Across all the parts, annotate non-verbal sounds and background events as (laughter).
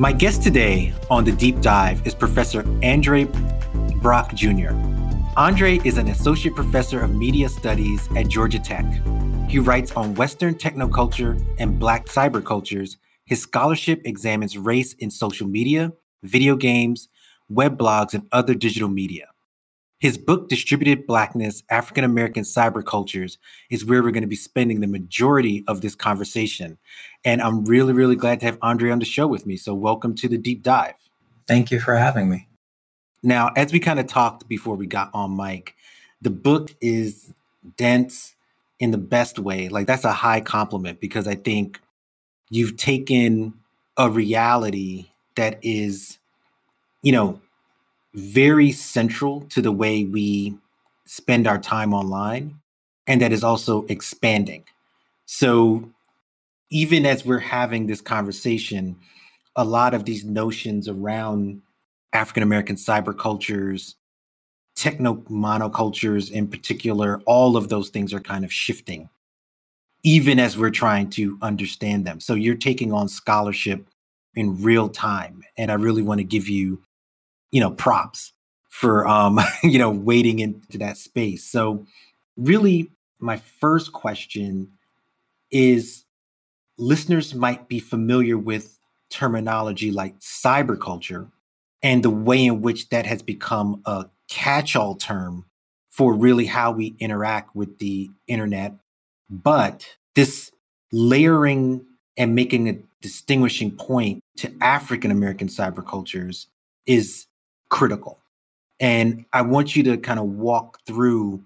My guest today on the deep dive is Professor Andre Brock Jr. Andre is an associate professor of media studies at Georgia Tech. He writes on Western technoculture and Black cybercultures. His scholarship examines race in social media, video games, web blogs, and other digital media. His book, Distributed Blackness African American Cybercultures, is where we're going to be spending the majority of this conversation. And I'm really, really glad to have Andre on the show with me. So, welcome to the deep dive. Thank you for having me. Now, as we kind of talked before we got on mic, the book is dense in the best way. Like, that's a high compliment because I think you've taken a reality that is, you know, very central to the way we spend our time online and that is also expanding. So even as we're having this conversation, a lot of these notions around African American cyber cultures, techno monocultures in particular, all of those things are kind of shifting, even as we're trying to understand them. So you're taking on scholarship in real time. And I really want to give you you know, props for um, (laughs) you know, wading into that space. So really my first question is listeners might be familiar with terminology like cyberculture and the way in which that has become a catch-all term for really how we interact with the internet. But this layering and making a distinguishing point to African American cybercultures is critical. And I want you to kind of walk through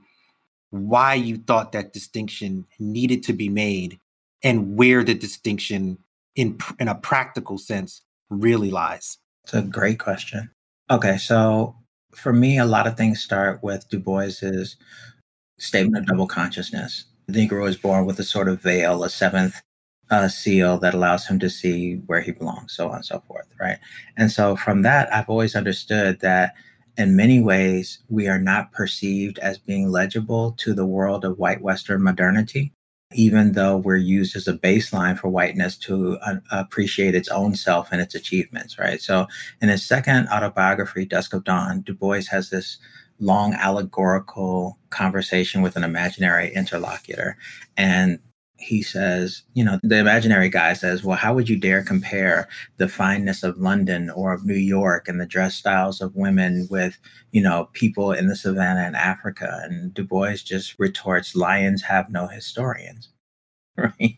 why you thought that distinction needed to be made and where the distinction in in a practical sense really lies. It's a great question. Okay, so for me, a lot of things start with Du Bois's statement of double consciousness. The Negro is born with a sort of veil, a seventh uh, seal that allows him to see where he belongs, so on and so forth, right? And so from that, I've always understood that in many ways, we are not perceived as being legible to the world of white Western modernity, even though we're used as a baseline for whiteness to uh, appreciate its own self and its achievements, right? So in his second autobiography, Dusk of Dawn, Du Bois has this long allegorical conversation with an imaginary interlocutor. And he says, you know, the imaginary guy says, well, how would you dare compare the fineness of London or of New York and the dress styles of women with, you know, people in the savannah in Africa? And Du Bois just retorts, lions have no historians. (laughs) Right.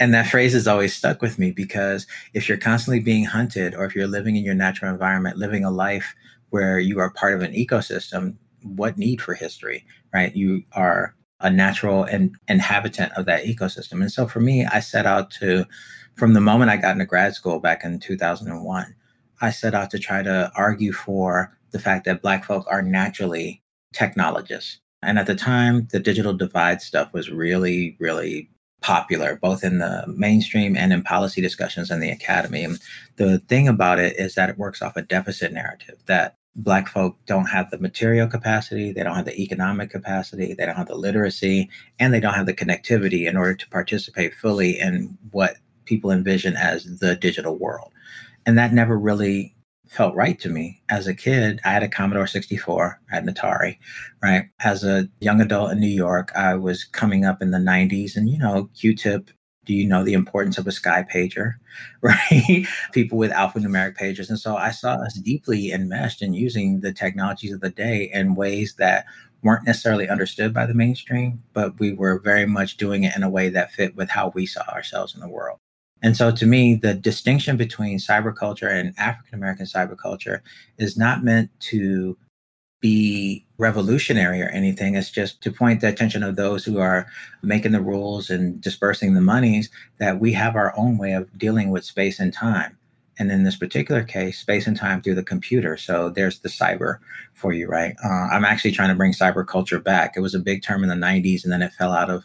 And that phrase has always stuck with me because if you're constantly being hunted or if you're living in your natural environment, living a life where you are part of an ecosystem, what need for history, right? You are a natural and inhabitant of that ecosystem. And so for me, I set out to, from the moment I got into grad school back in 2001, I set out to try to argue for the fact that Black folk are naturally technologists. And at the time, the digital divide stuff was really, really popular, both in the mainstream and in policy discussions in the academy. And the thing about it is that it works off a deficit narrative that Black folk don't have the material capacity, they don't have the economic capacity, they don't have the literacy, and they don't have the connectivity in order to participate fully in what people envision as the digital world. And that never really felt right to me. As a kid, I had a Commodore 64, I had an Atari, right? As a young adult in New York, I was coming up in the 90s, and you know, Q tip do you know the importance of a sky pager (laughs) right? People with alphanumeric pagers. And so i saw us mm-hmm. deeply enmeshed in using the technologies of the day in ways that weren't necessarily understood by the mainstream but we were very much doing it in a way that fit with how we saw ourselves in the world. And so to me the distinction between cyberculture and african american cyberculture is not meant to be revolutionary or anything. It's just to point the attention of those who are making the rules and dispersing the monies that we have our own way of dealing with space and time. And in this particular case, space and time through the computer. So there's the cyber for you, right? Uh, I'm actually trying to bring cyber culture back. It was a big term in the 90s, and then it fell out of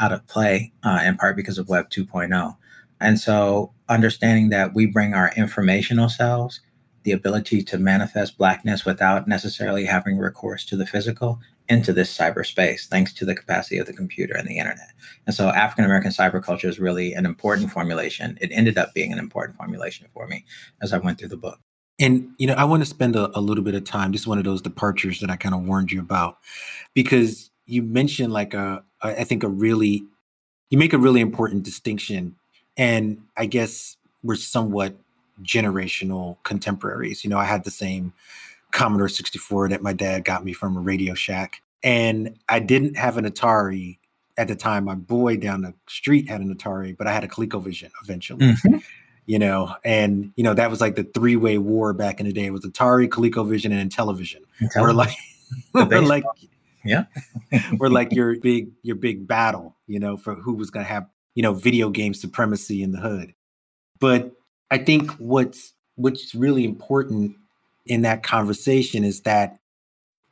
out of play uh, in part because of Web 2.0. And so understanding that we bring our informational selves the ability to manifest blackness without necessarily having recourse to the physical into this cyberspace, thanks to the capacity of the computer and the internet. And so African American cyberculture is really an important formulation. It ended up being an important formulation for me as I went through the book. And you know, I want to spend a, a little bit of time. This is one of those departures that I kind of warned you about, because you mentioned like uh, a, a, I think a really, you make a really important distinction, and I guess we're somewhat generational contemporaries. You know, I had the same Commodore 64 that my dad got me from a Radio Shack. And I didn't have an Atari at the time. My boy down the street had an Atari, but I had a ColecoVision eventually. Mm-hmm. You know, and you know, that was like the three-way war back in the day. It was Atari, ColecoVision, and Intellivision. Intellivision. We're like (laughs) we're like yeah. (laughs) we're like your big your big battle, you know, for who was gonna have, you know, video game supremacy in the hood. But I think what's what's really important in that conversation is that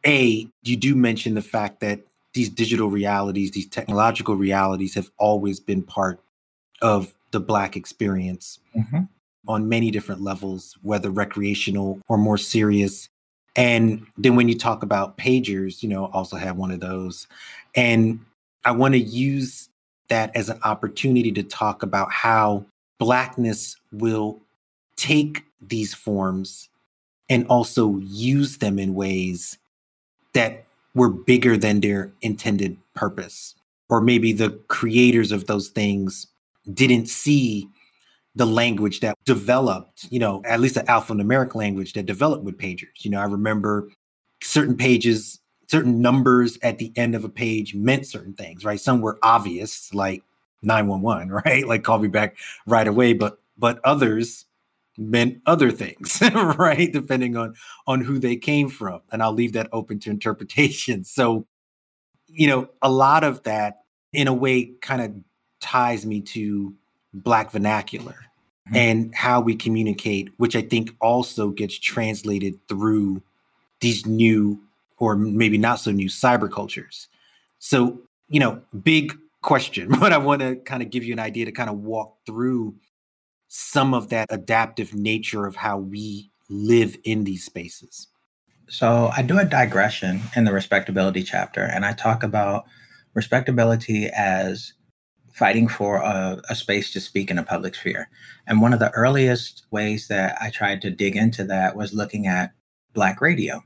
a you do mention the fact that these digital realities, these technological realities have always been part of the black experience mm-hmm. on many different levels, whether recreational or more serious. And then when you talk about pagers, you know, also have one of those. And I want to use that as an opportunity to talk about how blackness will take these forms and also use them in ways that were bigger than their intended purpose. Or maybe the creators of those things didn't see the language that developed, you know, at least the alphanumeric language that developed with pagers. You know, I remember certain pages, certain numbers at the end of a page meant certain things, right? Some were obvious, like 911, (laughs) right? Like call me back right away. But but others meant other things, (laughs) right? Depending on on who they came from. And I'll leave that open to interpretation. (laughs) So, you know, a lot of that in a way kind of ties me to black vernacular mm-hmm. and how we communicate, which I think also gets translated through these new or maybe not so new cyber cultures. So, you know, big question, (laughs) but I want to kind of give you an idea to kind of walk through some of that adaptive nature of how we live in these spaces. So I do a digression in the respectability chapter, and I talk about respectability as fighting for a, a, space to speak in a public sphere. And one of the earliest ways that I tried to dig into that was looking at Black radio,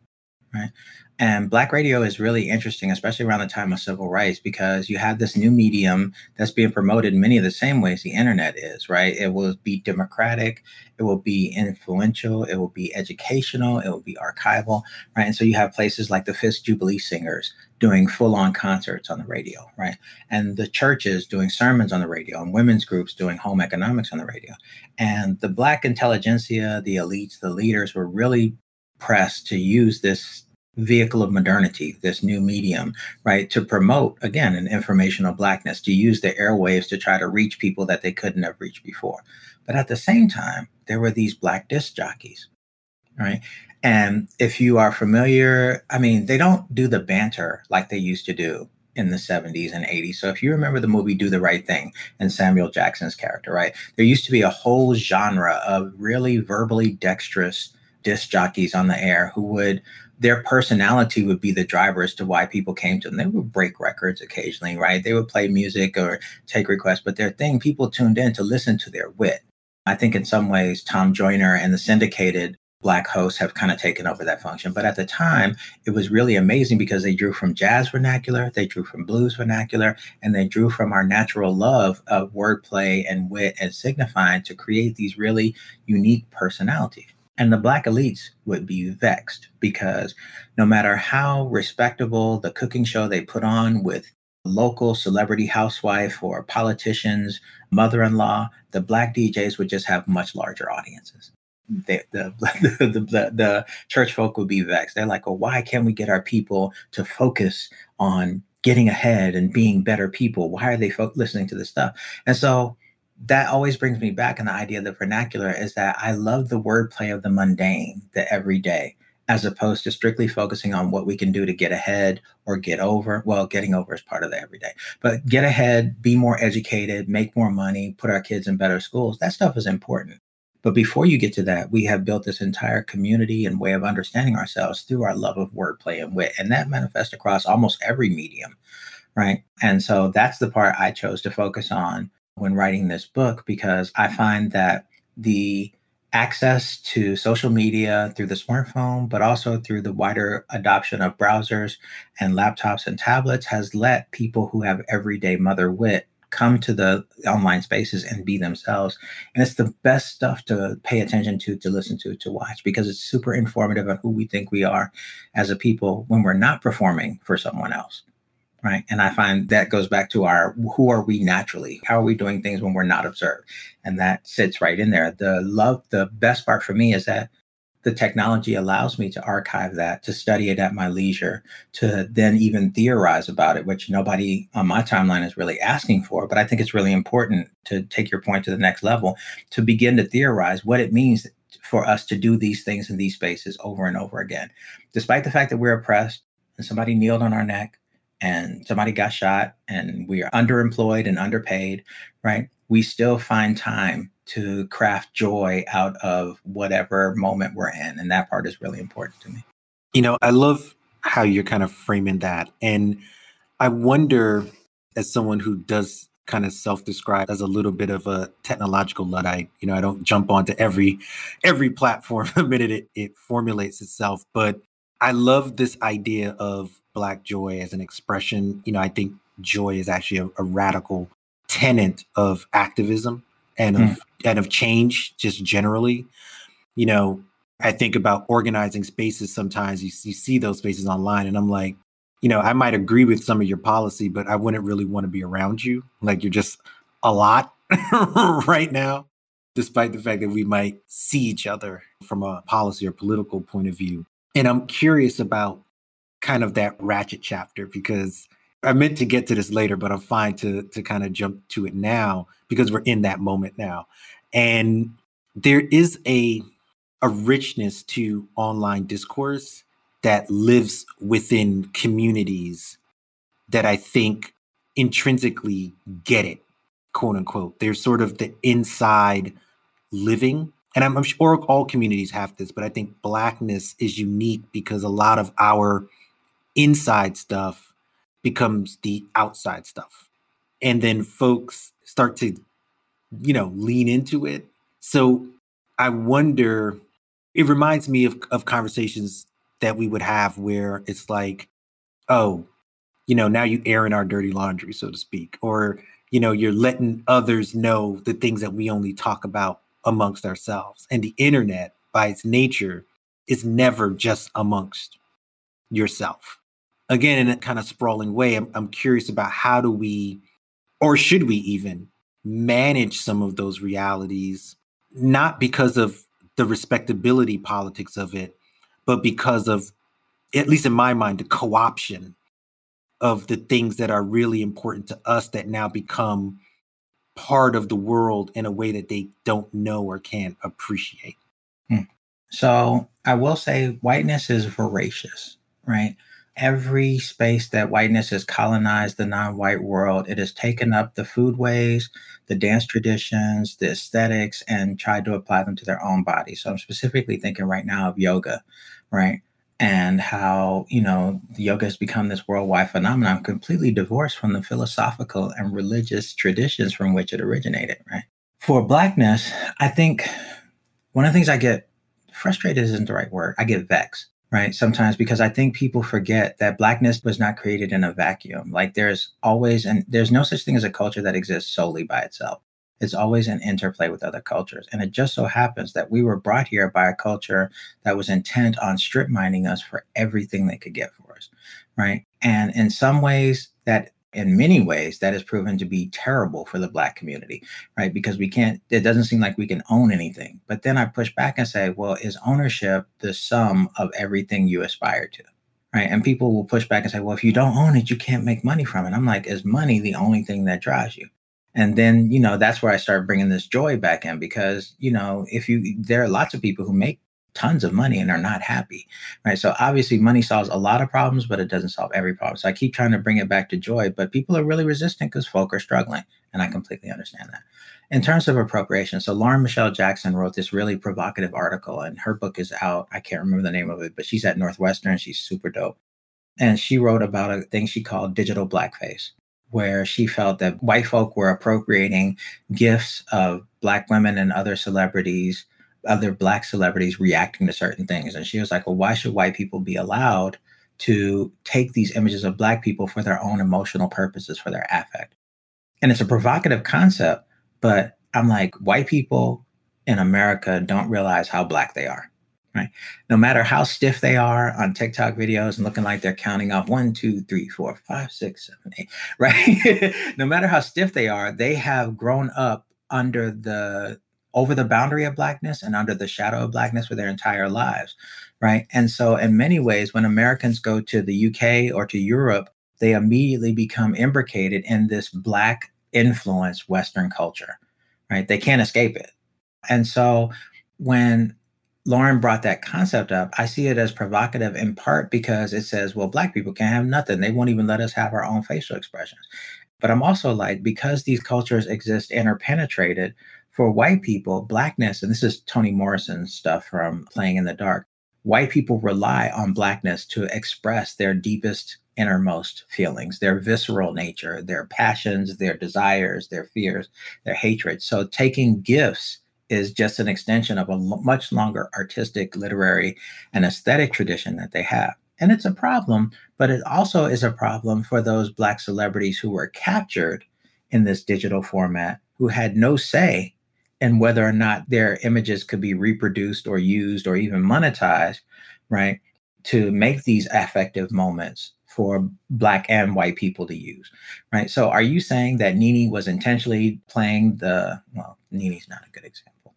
right? And Black radio is really interesting, especially around the time of civil rights, because you have this new medium that's being promoted in many of the same ways the internet is, right? It will be democratic, it will be influential, it will be educational, it will be archival, right? And so you have places like the Fisk Jubilee Singers doing full on concerts on the radio, right? And the churches doing sermons on the radio, and women's groups doing home economics on the radio. And the Black intelligentsia, the elites, the leaders were really pressed to use this vehicle of modernity, this new medium, right? To promote, again, an informational blackness, to use the airwaves to try to reach people that they couldn't have reached before. But at the same time, there were these black disc jockeys, right? And if you are familiar, I mean, they don't do the banter like they used to do in the 70s and 80s. So if you remember the movie Do the Right Thing and Samuel Jackson's character, right? There used to be a whole genre of really verbally dexterous disc jockeys on the air who would their personality would be the driver as to why people came to them. They would break records occasionally, right? They would play music or take requests, but their thing, people tuned in to listen to their wit. I think in some ways, Tom Joyner and the syndicated Black hosts have kind of taken over that function. But at the time, it was really amazing because they drew from jazz vernacular, they drew from blues vernacular, and they drew from our natural love of wordplay and wit and signifying to create these really unique personalities. And the black elites would be vexed because no matter how respectable the cooking show they put on with local celebrity housewife or politician's mother-in-law, the black DJs would just have much larger audiences. the, (laughs) the, the, the, the church folk would be vexed. They're like, well, why can't we get our people to focus on getting ahead and being better people? Why are they fo- listening to this stuff? And so that always brings me back. And the idea of the vernacular is that I love the wordplay of the mundane, the everyday, as opposed to strictly focusing on what we can do to get ahead or get over. Well, getting over is part of the everyday, but get ahead, be more educated, make more money, put our kids in better schools. That stuff is important. But before you get to that, we have built this entire community and way of understanding ourselves through our love of wordplay and wit. And that manifests across almost every medium, right? And so that's the part I chose to focus on when writing this book because I find that the access to social media through the smartphone, but also through the wider adoption of browsers and laptops and tablets has let people who have everyday mother wit come to the online spaces and be themselves. And it's the best stuff to pay attention to, to listen to, to watch, because it's super informative on who we think we are as a people when we're not performing for someone else. Right. And I find that goes back to our who are we naturally? How are we doing things when we're not observed? And that sits right in there. The love, the best part for me is that the technology allows me to archive that, to study it at my leisure, to then even theorize about it, which nobody on my timeline is really asking for. But I think it's really important to take your point to the next level, to begin to theorize what it means for us to do these things in these spaces over and over again. Despite the fact that we're oppressed and somebody kneeled on our neck and somebody got shot and we are underemployed and underpaid, right? We still find time to craft joy out of whatever moment we're in. And that part is really important to me. You know, I love how you're kind of framing that. And I wonder, as someone who does kind of self-describe as a little bit of a technological luddite you know i don't jump onto every every platform (laughs) the minute it, it formulates itself but i love this idea of black joy as an expression you know i think joy is actually a, a radical tenet of activism and of mm. and of change just generally. You know, I think about organizing spaces sometimes you, you see those spaces online and I'm like, you know, I might agree with some of your policy, but I wouldn't really want to be around you. Like you're just a lot (laughs) right now, despite the fact that we might see each other from a policy or political point of view. And I'm curious about kind of that ratchet chapter because I meant to get to this later, but I'm fine to to kind of jump to it now because we're in that moment now. And there is a a richness to online discourse that lives within communities that I think intrinsically get it, quote unquote. There's sort of the inside living. And I'm, I'm sure all communities have this, but I think blackness is unique because a lot of our inside stuff becomes the outside stuff. And then folks start to, you know, lean into it. So I wonder, it reminds me of, of conversations that we would have where it's like, oh, you know, now you airing our dirty laundry, so to speak, or, you know, you're letting others know the things that we only talk about amongst ourselves. And the internet, by its nature, is never just amongst yourself again in a kind of sprawling way I'm, I'm curious about how do we or should we even manage some of those realities not because of the respectability politics of it but because of at least in my mind the co-option of the things that are really important to us that now become part of the world in a way that they don't know or can't appreciate hmm. so i will say whiteness is voracious right every space that whiteness has colonized the non-white world, it has taken up the foodways, the dance traditions, the aesthetics, and tried to apply them to their own body. So I'm specifically thinking right now of yoga, right? And how, you know, yoga has become this worldwide phenomenon completely divorced from the philosophical and religious traditions from which it originated, right? For blackness, I think one of the things I get frustrated isn't the right word. I get vexed right? Sometimes because I think people forget that blackness was not created in a vacuum. Like there's always, and there's no such thing as a culture that exists solely by itself. It's always an interplay with other cultures. And it just so happens that we were brought here by a culture that was intent on strip mining us for everything they could get for us, right? And in some ways, that in many ways that has proven to be terrible for the black community right? Because we can't it doesn't seem like we can own anything. But then i push back and say well is ownership the sum of everything you aspire to? Right? And people will push back and say well if you don't own it you can't make money from it. I'm like is money the only thing that drives you? And then, you know, that's where I start bringing this joy back in because, you know, if you, there are lots of people who make tons of money and are not happy, right? So obviously, money solves a lot of problems, but it doesn't solve every problem. So I keep trying to bring it back to joy, but people are really resistant because folk are struggling, and I completely understand that. In terms of appropriation, so Lauren Michelle Jackson wrote this really provocative article, and her book is out. I can't remember the name of it, but she's at Northwestern. She's super dope. And she wrote about a thing she called digital blackface, where she felt that white folk were appropriating GIFs of Black women and other celebrities other black celebrities reacting to certain things. And she was like, well, why should white people be allowed to take these images of black people for their own emotional purposes, for their affect? And it's a provocative concept, but I'm like, white people in America don't realize how black they are. Right. No matter how stiff they are on TikTok videos and looking like they're counting off one, two, three, four, five, six, seven, eight, (laughs) right? no matter how stiff they are, they have grown up under the over the boundary of blackness and under the shadow of blackness for their entire lives right and so in many ways when americans go to the uk or to europe they immediately become imbricated in this black influenced western culture right they can't escape it and so when Lauren brought that concept up. I see it as provocative in part because it says, well, Black people can't have nothing. They won't even let us have our own facial expressions. But I'm also like, because these cultures exist interpenetrated, for white people, blackness, and this is Toni Morrison's stuff from Playing in the Dark, white people rely on blackness to express their deepest innermost feelings, their visceral nature, their passions, their desires, their fears, their hatred. So taking GIFs is just an extension of a much longer artistic, literary, and aesthetic tradition that they have. And it's a problem, but it also is a problem for those Black celebrities who were captured in this digital format, who had no say and whether or not their images could be reproduced or used or even monetized, right? To make these affective moments for black and white people to use, right? So are you saying that Nene was intentionally playing the well, Nene's not a good example.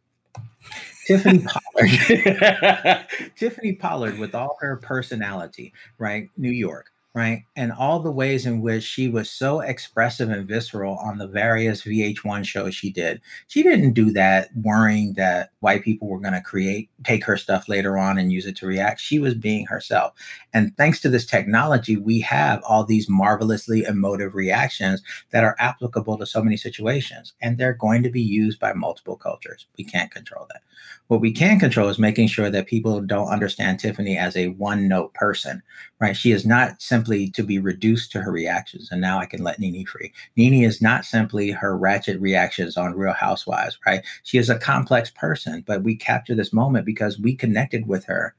Tiffany (laughs) Pollard. (laughs) Tiffany Pollard with all her personality, right? New York right? And all the ways in which she was so expressive and visceral on the various VH1 shows she did. She didn't do that worrying that white people were going to create, take her stuff later on and use it to react. She was being herself. And thanks to this technology, we have all these marvelously emotive reactions that are applicable to so many situations. And they're going to be used by multiple cultures. We can't control that. What we can control is making sure that people don't understand Tiffany as a one note person, right? She is not simply to be reduced to her reactions. And now I can let Nene free. Nene is not simply her ratchet reactions on Real Housewives, right? She is a complex person, but we capture this moment because we connected with her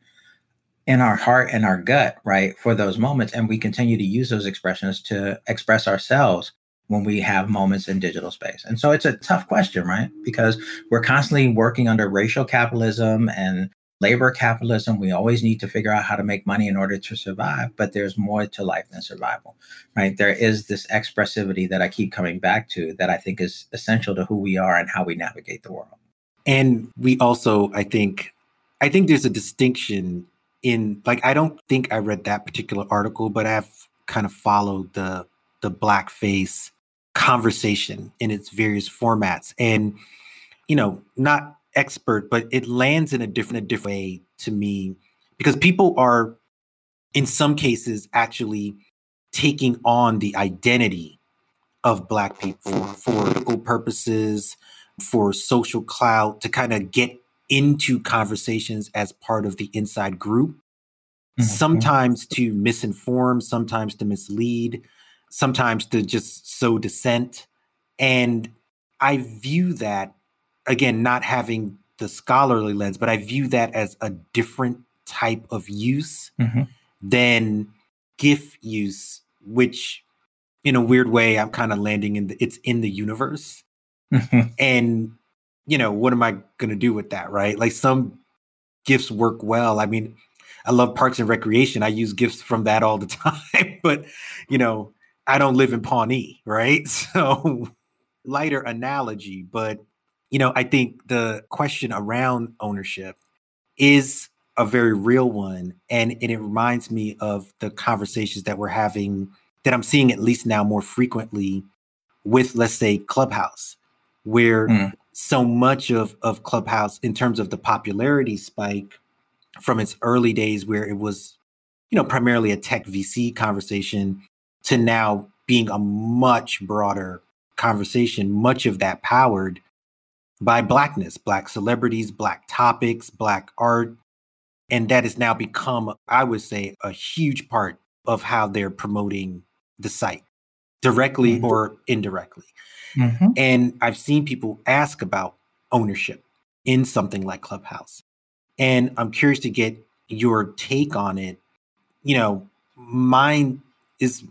in our heart and our gut, right, for those moments. And we continue to use those expressions to express ourselves when we have moments in digital space. And so it's a tough question, right? Because we're constantly working under racial capitalism and labor capitalism. We always need to figure out how to make money in order to survive, but there's more to life than survival, right? There is this expressivity that I keep coming back to that I think is essential to who we are and how we navigate the world. And we also, I think, I think there's a distinction in like I don't think I read that particular article, but I've kind of followed the the blackface conversation in its various formats and you know not expert but it lands in a different a different way to me because people are in some cases actually taking on the identity of black people for political purposes for social clout to kind of get into conversations as part of the inside group mm-hmm. sometimes to misinform sometimes to mislead sometimes to just sow dissent. And I view that, again, not having the scholarly lens, but I view that as a different type of use mm-hmm. than GIF use, which in a weird way, I'm kind of landing in the, it's in the universe. Mm-hmm. And, you know, what am I going to do with that? Right. Like some GIFs work well. I mean, I love parks and recreation. I use GIFs from that all the (laughs) time, but you know, I don't live in Pawnee, right? (laughs) So lighter analogy, but you know, I think the question around ownership is a very real one. And, and it reminds me of the conversations that we're having that I'm seeing at least now more frequently with let's say Clubhouse, where mm. so much of of Clubhouse in terms of the popularity spike from its early days where it was you know primarily a tech VC conversation to now being a much broader conversation, much of that powered by blackness, black celebrities, black topics, black art. And that has now become, I would say, a huge part of how they're promoting the site directly mm-hmm. or indirectly. Mm-hmm. And I've seen people ask about ownership in something like Clubhouse. And I'm curious to get your take on it. You know, mine is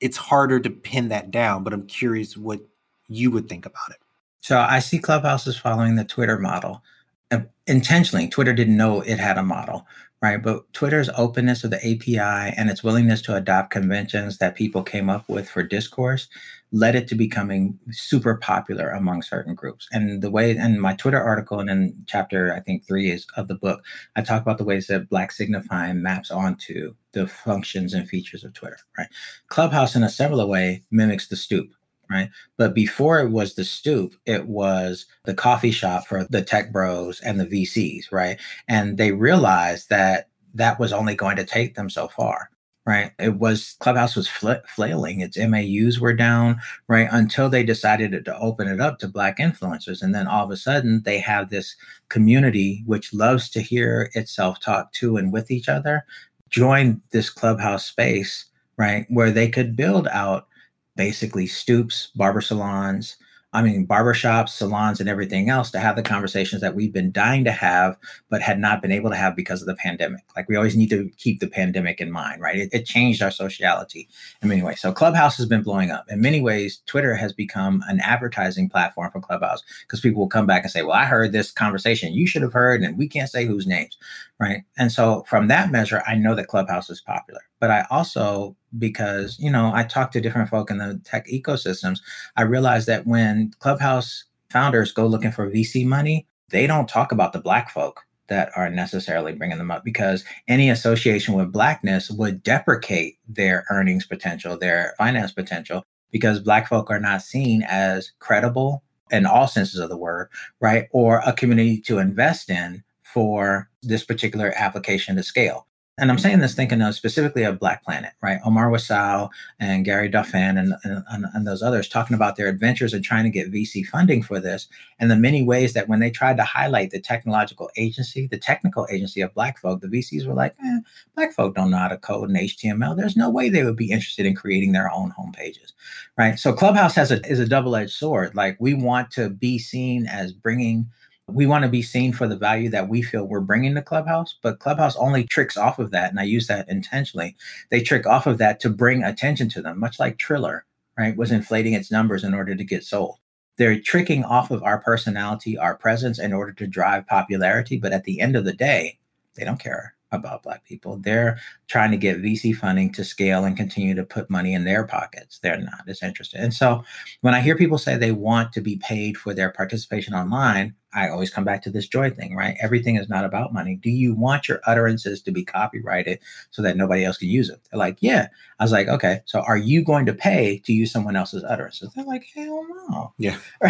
it's harder to pin that down, but I'm curious what you would think about it. So I see Clubhouse is following the Twitter model. Uh, intentionally, Twitter didn't know it had a model, right? But Twitter's openness of the API and its willingness to adopt conventions that people came up with for discourse led it to becoming super popular among certain groups. And the way, and my Twitter article and in chapter, I think three is of the book, I talk about the ways that Black signifying maps onto the functions and features of Twitter, right? Clubhouse, in a similar way, mimics the stoop right? But before it was the stoop, it was the coffee shop for the tech bros and the VCs, right? And they realized that that was only going to take them so far. Right. It was Clubhouse was fl- flailing. Its MAUs were down, right? Until they decided to open it up to Black influencers. And then all of a sudden, they have this community which loves to hear itself talk to and with each other join this Clubhouse space, right? Where they could build out basically stoops, barber salons, I mean, barbershops, salons, and everything else to have the conversations that we've been dying to have, but had not been able to have because of the pandemic. Like, we always need to keep the pandemic in mind, right? It, it changed our sociality in many ways. So, Clubhouse has been blowing up. In many ways, Twitter has become an advertising platform for Clubhouse because people will come back and say, Well, I heard this conversation you should have heard, and we can't say whose names, right? And so, from that measure, I know that Clubhouse is popular. But I also because you know I talk to different folk in the tech ecosystems. I realize that when Clubhouse founders go looking for VC money, they don't talk about the black folk that are necessarily bringing them up because any association with blackness would deprecate their earnings potential, their finance potential, because black folk are not seen as credible in all senses of the word, right? Or a community to invest in for this particular application to scale and I'm saying this thinking of specifically of Black Planet, right? Omar Wasow and Gary Dauphin and, and, and, those others talking about their adventures and trying to get VC funding for this, and the many ways that when they tried to highlight the technological agency, the technical agency of Black folk, the VCs were like, eh, Black folk don't know how to code in HTML. There's no way they would be interested in creating their own homepages, right? So Clubhouse has a is a double edged sword. Like we want to be seen as bringing we want to be seen for the value that we feel we're bringing to Clubhouse, but Clubhouse only tricks off of that. And I use that intentionally. They trick off of that to bring attention to them, much like Triller, right, was inflating its numbers in order to get sold. They're tricking off of our personality, our presence in order to drive popularity. But at the end of the day, they don't care about Black people. They're trying to get VC funding to scale and continue to put money in their pockets. They're not as interested. And so when I hear people say they want to be paid for their participation online, I always come back to this joy thing, right? Everything is not about money. Do you want your utterances to be copyrighted so that nobody else can use it? They're like, yeah. I was like, okay, so are you going to pay to use someone else's utterances? They're like, hell no. Yeah. (laughs)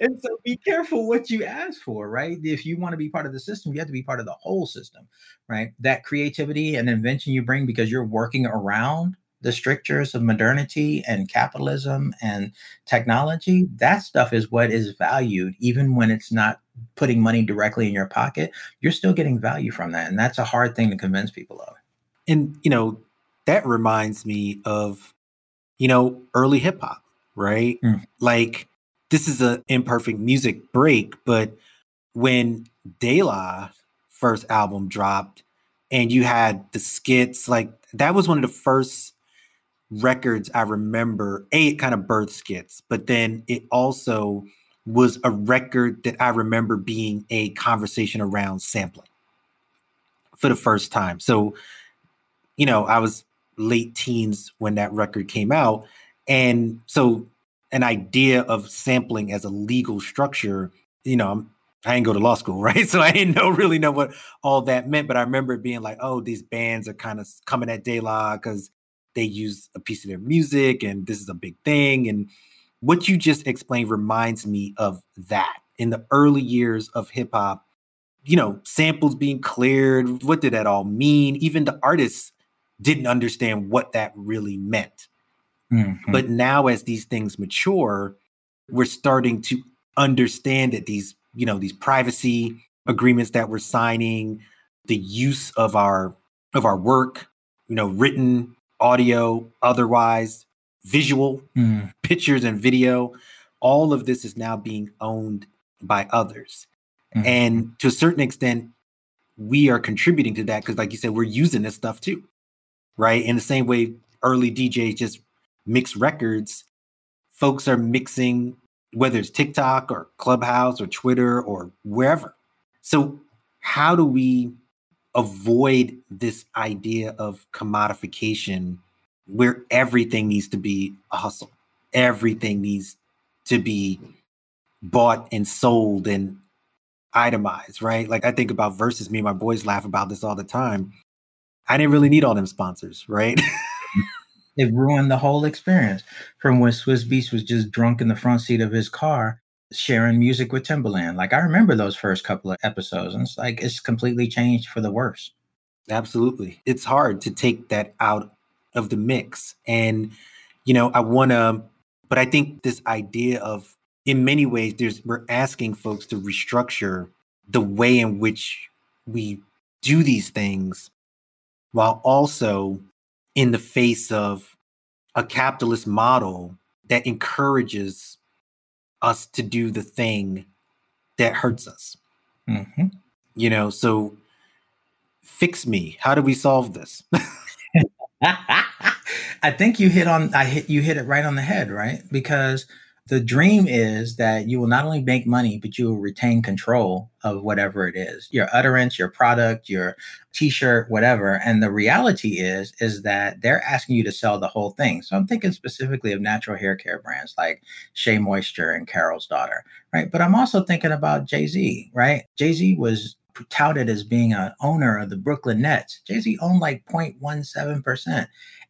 and so be careful what you ask for, right? If you want to be part of the system, you have to be part of the whole system, right? That creativity and invention you bring because you're working around the strictures of modernity and capitalism and technology, that stuff is what is valued, even when it's not putting money directly in your pocket. You're still getting value from that. And that's a hard thing to convince people of. And, you know, that reminds me of, you know, early hip hop, right? Mm. Like, this is an imperfect music break, but when De La first album dropped and you had the skits, like, that was one of the first records I remember, A, it kind of birth skits, but then it also was a record that I remember being a conversation around sampling for the first time. So, you know, I was late teens when that record came out. And so an idea of sampling as a legal structure, you know, I'm, I didn't go to law school, (laughs) right? So I didn't know really know what all that meant. But I remember being like, oh, these bands are kind of coming at De La because they use a piece of their music and this is a big thing. And what you just explained reminds me of that in the early years of hip hop. You know, samples being cleared. What did that all mean? Even the artists didn't understand what that really meant. Mm-hmm. But now, as these things mature, we're starting to understand that these, you know, these privacy agreements that we're signing, the use of our of our work, you know, written, audio, otherwise, visual, mm. pictures and video, all of this is now being owned by others. Mm-hmm. And to a certain extent, we are contributing to that because, like you said, we're using this stuff too, right? In the same way, early DJs just mix records, folks are mixing, whether it's TikTok or Clubhouse or Twitter or wherever. So, how do we avoid this idea of commodification where everything needs to be a hustle? Everything needs to be bought and sold and itemized, right? Like I think about Verzuz me and my boys laugh about this all the time. I didn't really need all them sponsors, right? (laughs) it ruined the whole experience from when Swizz Beatz was just drunk in the front seat of his car sharing music with Timbaland. Like I remember those first couple of episodes, and it's like it's completely changed for the worse. Absolutely. It's hard to take that out of the mix. And, you know, I want to, but I think this idea of, in many ways, there's, we're asking folks to restructure the way in which we do these things while also in the face of a capitalist model that encourages us to do the thing that hurts us. Mm-hmm. You know, so fix me. How do we solve this? (laughs) (laughs) I think you hit on I hit you hit it right on the head, right? Because the dream is that you will not only make money, but you will retain control of whatever it is, your utterance, your product, your t-shirt, whatever. And the reality is, is that they're asking you to sell the whole thing. So I'm thinking specifically of natural hair care brands like Shea Moisture and Carol's Daughter, right? But I'm also thinking about Jay-Z, right? Jay-Z was touted as being an owner of the Brooklyn Nets. Jay-Z owned like 0.17%.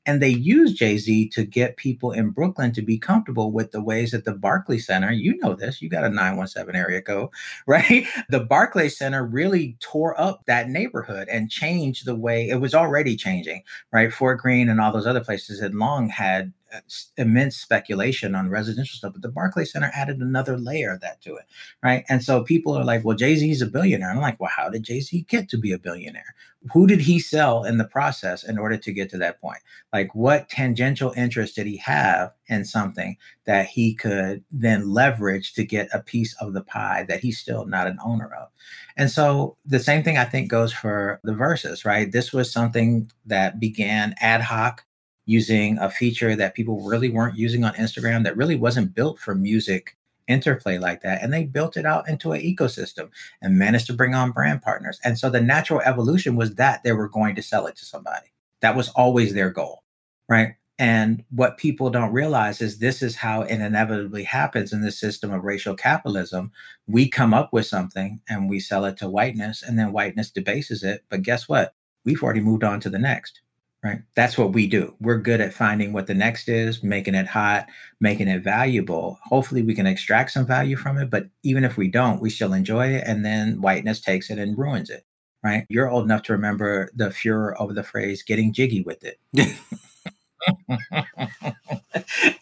And they use Jay Z to get people in Brooklyn to be comfortable with the ways that the Barclay Center, you know this, you got a 917 area code, (laughs) right? The Barclay Center really tore up that neighborhood and changed the way it was already changing, right? Fort Greene and all those other places had long had Uh, immense speculation on residential stuff, but the Barclay Center added another layer of that to it, right? And so people are like, well, Jay Z is a billionaire. I'm like, well, how did Jay Z get to be a billionaire? Who did he sell in the process in order to get to that point? Like, what tangential interest did he have in something that he could then leverage to get a piece of the pie that he's still not an owner of? And so the same thing I think goes for the Verzuz, right? This was something that began ad hoc using a feature that people really weren't using on Instagram that really wasn't built for music interplay like that. And they built it out into an ecosystem and managed to bring on brand partners. And so the natural evolution was that they were going to sell it to somebody. That was always their goal, right? And what people don't realize is this is how it inevitably happens in the system of racial capitalism. We come up with something and we sell it to whiteness, and then whiteness debases it. But guess what? We've already moved on to the next right? That's what we do. We're good at finding what the next is, making it hot, making it valuable. Hopefully, we can extract some value from it. But even if we don't, we still enjoy it. And then whiteness takes it and ruins it, right? You're old enough to remember the furor of the phrase getting jiggy with it. (laughs)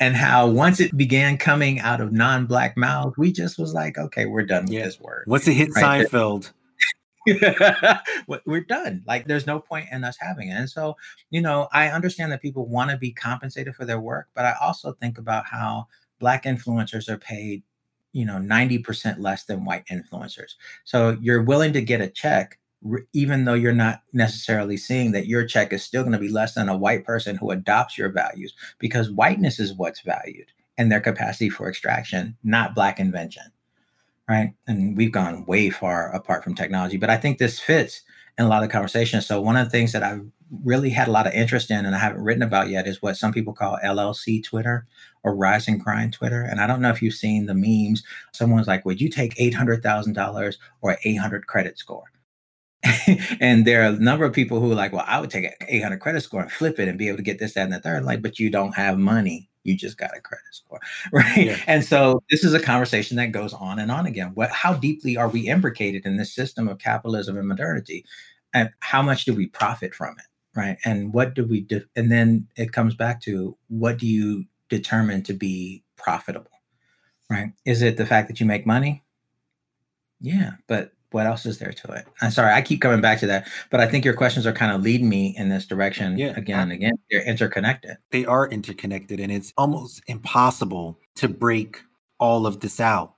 and how once it began coming out of non-black mouths, we just was like, okay, we're done with yeah. this word. What's it hit right? Seinfeld? (laughs) we're done. Like there's no point in us having it. And so, you know, I understand that people want to be compensated for their work, but I also think about how black influencers are paid, you know, 90% less than white influencers. So you're willing to get a check even though you're not necessarily seeing that your check is still going to be less than a white person who adopts your values because whiteness is what's valued and their capacity for extraction, not black invention right? And we've gone way far apart from technology, but I think this fits in a lot of conversations. So one of the things that I've really had a lot of interest in and I haven't written about yet is what some people call LLC Twitter or rise and grind Twitter. And I don't know if you've seen the memes. Someone's like, would you take $800,000 or 800 credit score? (laughs) and there are a number of people who are like, well, I would take an 800 credit score and flip it and be able to get this, that, and the third. Like, but you don't have money. You just got a credit score, (laughs) right? Yeah. And so this is a conversation that goes on and on again. What, how deeply are we imbricated in this system of capitalism and modernity, and how much do we profit from it, right? And what do we do? And then it comes back to what do you determine to be profitable, right? Is it the fact that you make money? Yeah, but what else is there to it? I'm sorry, I keep coming back to that, but I think your questions are kind of leading me in this direction yeah, again and again. They're interconnected. They are interconnected, and it's almost impossible to break all of this out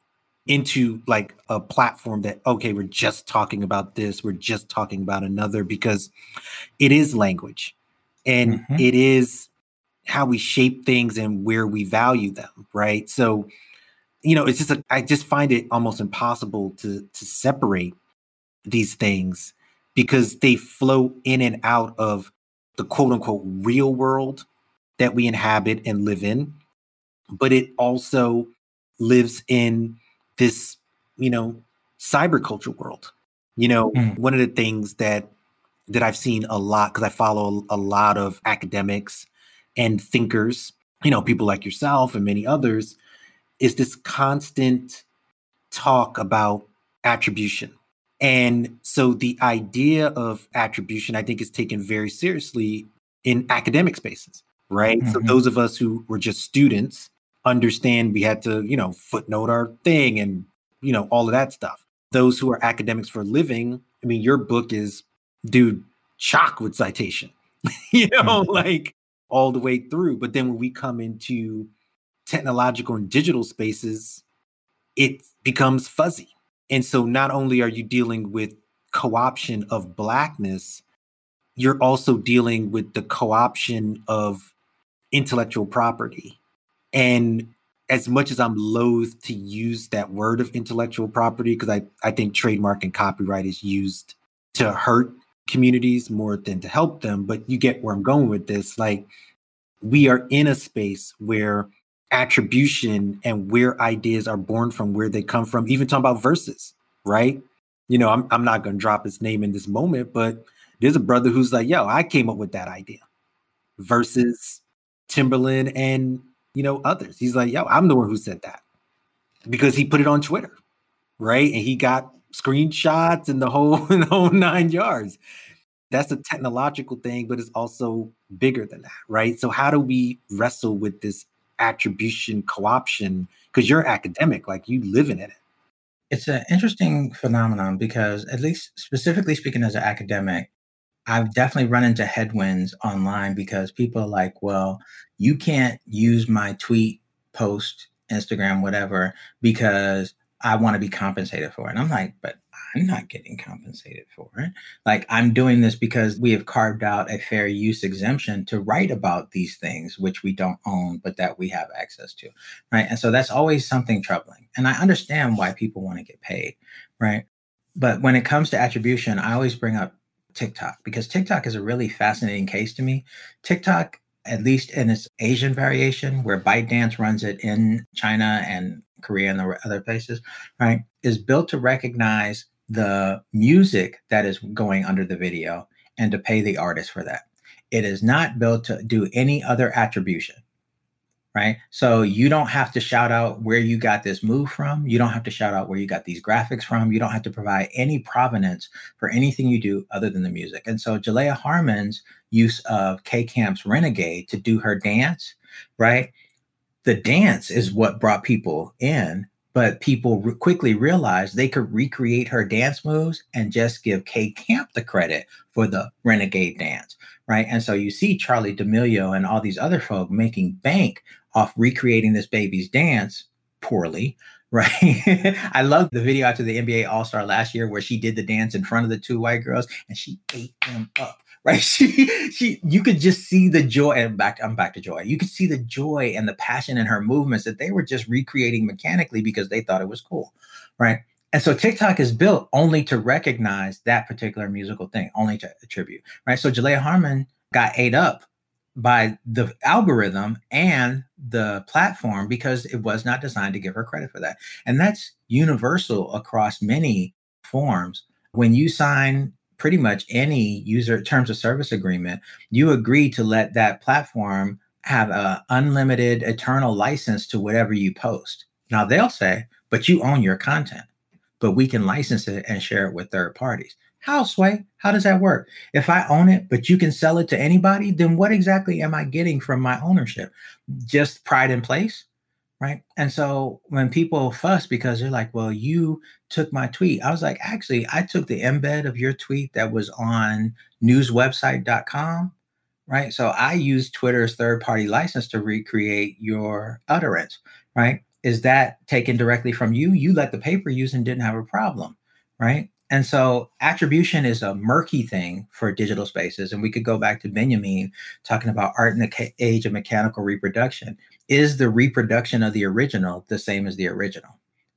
into like a platform that okay we're just talking about this we're just talking about another because it is language and mm-hmm. it is how we shape things and where we value them right so you know, it's just a, I just find it almost impossible to to separate these things because they flow in and out of the quote unquote real world that we inhabit and live in, but it also lives in this, you know, cyberculture world. You know, mm. one of the things that that I've seen a lot because I follow a lot of academics and thinkers, you know, people like yourself and many others is this constant talk about attribution. And so the idea of attribution, I think, is taken very seriously in academic spaces, right? Mm-hmm. So those of us who were just students understand we had to, you know, footnote our thing and, you know, all of that stuff. Those who are academics for a living, I mean, your book is, dude, chock with citation, (laughs) you know, mm-hmm. like all the way through. But then when we come into technological and digital spaces, it becomes fuzzy. And so not only are you dealing with co-option of blackness, you're also dealing with the co-option of intellectual property. And as much as I'm loath to use that word of intellectual property, because I, I think trademark and copyright is used to hurt communities more than to help them, but you get where I'm going with this. Like, we are in a space where attribution and where ideas are born from, where they come from, even talking about Verzuz, right? You know, I'm, I'm not going to drop his name in this moment, but there's a brother who's like, yo, I came up with that idea versus Timbaland and, you know, others. He's like, yo, I'm the one who said that because he put it on Twitter, right? And he got screenshots and the whole, (laughs) the whole nine yards. That's a technological thing, but it's also bigger than that, right? So, how do we wrestle with this attribution co-option because you're academic like you live in it. It's an interesting phenomenon because at least specifically speaking as an academic i've definitely run into headwinds online because people are like well you can't use my tweet post instagram whatever because i want to be compensated for it. And i'm like but I'm not getting compensated for it. Like I'm doing this because we have carved out a fair use exemption to write about these things, which we don't own, but that we have access to. Right. And so that's always something troubling. And I understand why people want to get paid. Right. But when it comes to attribution, I always bring up TikTok because TikTok is a really fascinating case to me. TikTok, at least in its Asian variation, where ByteDance runs it in China and Korea and the other places, right, is built to recognize the music that is going under the video and to pay the artist for that. It is not built to do any other attribution, right? So you don't have to shout out where you got this move from. You don't have to shout out where you got these graphics from. You don't have to provide any provenance for anything you do other than the music. And so Jalaiah Harmon's use of K Camp's Renegade to do her dance, right? The dance is what brought people in but people re- quickly realized they could recreate her dance moves and just give K Camp the credit for the renegade dance, right? And so you see Charli D'Amelio and all these other folk making bank off recreating this baby's dance poorly, (laughs) right? I love the video after the NBA All Star last year where she did the dance in front of the two white girls and she ate them up right? (laughs) She she you could just see the joy and back I'm back to joy. You could see the joy and the passion in her movements that they were just recreating mechanically because they thought it was cool, right? And so TikTok is built only to recognize that particular musical thing, only to attribute, right? So Jalaiah Harmon got ate up by the algorithm and the platform because it was not designed to give her credit for that. And that's universal across many forms. When you sign pretty much any user terms of service agreement, you agree to let that platform have a unlimited eternal license to whatever you post. Now they'll say, but you own your content, but we can license it and share it with third parties. How, Sway? How does that work? If I own it, but you can sell it to anybody, then what exactly am I getting from my ownership? Just pride in place? Right. And so when people fuss because they're like, well, you took my tweet, I was like, actually, I took the embed of your tweet that was on newswebsite.com. Right. So I use Twitter's third party license to recreate your utterance. Right. Is that taken directly from you? You let the paper use and didn't have a problem. Right. And so attribution is a murky thing for digital spaces. And we could go back to Benjamin talking about art in the age of mechanical reproduction. Is the reproduction of the original the same as the original?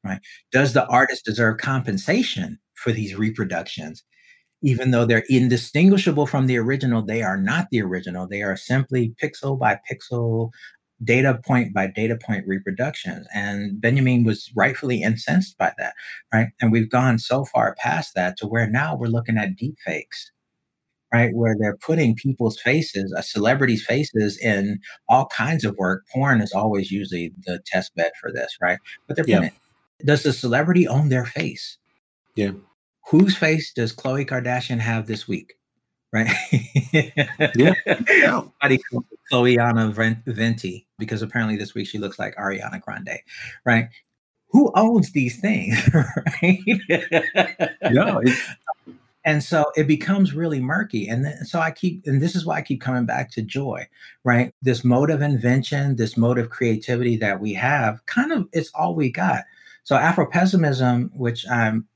Right? Does the artist deserve compensation for these reproductions? Even though they're indistinguishable from the original, they are not the original. They are simply pixel by pixel data point by data point reproductions. And Benjamin was rightfully incensed by that, right? And we've gone so far past that to where now we're looking at deep fakes, right? Where they're putting people's faces, a celebrities' faces in all kinds of work. Porn is always usually the test bed for this, right? But they're yeah. Does the celebrity own their face? Yeah. Whose face does Khloe Kardashian have this week? Right? yeah. (laughs) yeah. Chloeana Venti, because apparently this week she looks like Ariana Grande, right? Who owns these things, (laughs) right? yeah. And so it becomes really murky. And then, so I keep, and this is why I keep coming back to joy, right? This mode of invention, this mode of creativity that we have, kind of, it's all we got. So Afro pessimism, which I'm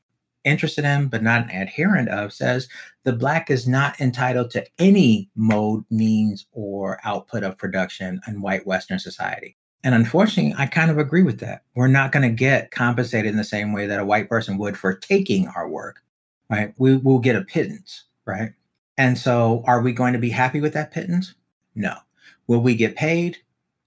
interested in but not an adherent of says the black is not entitled to any mode means or output of production in white western society. And unfortunately i kind of agree with that. We're not going to get compensated in the same way that a white person would for taking our work right? We will get a pittance right? And so are we going to be happy with that pittance? No. Will we get paid?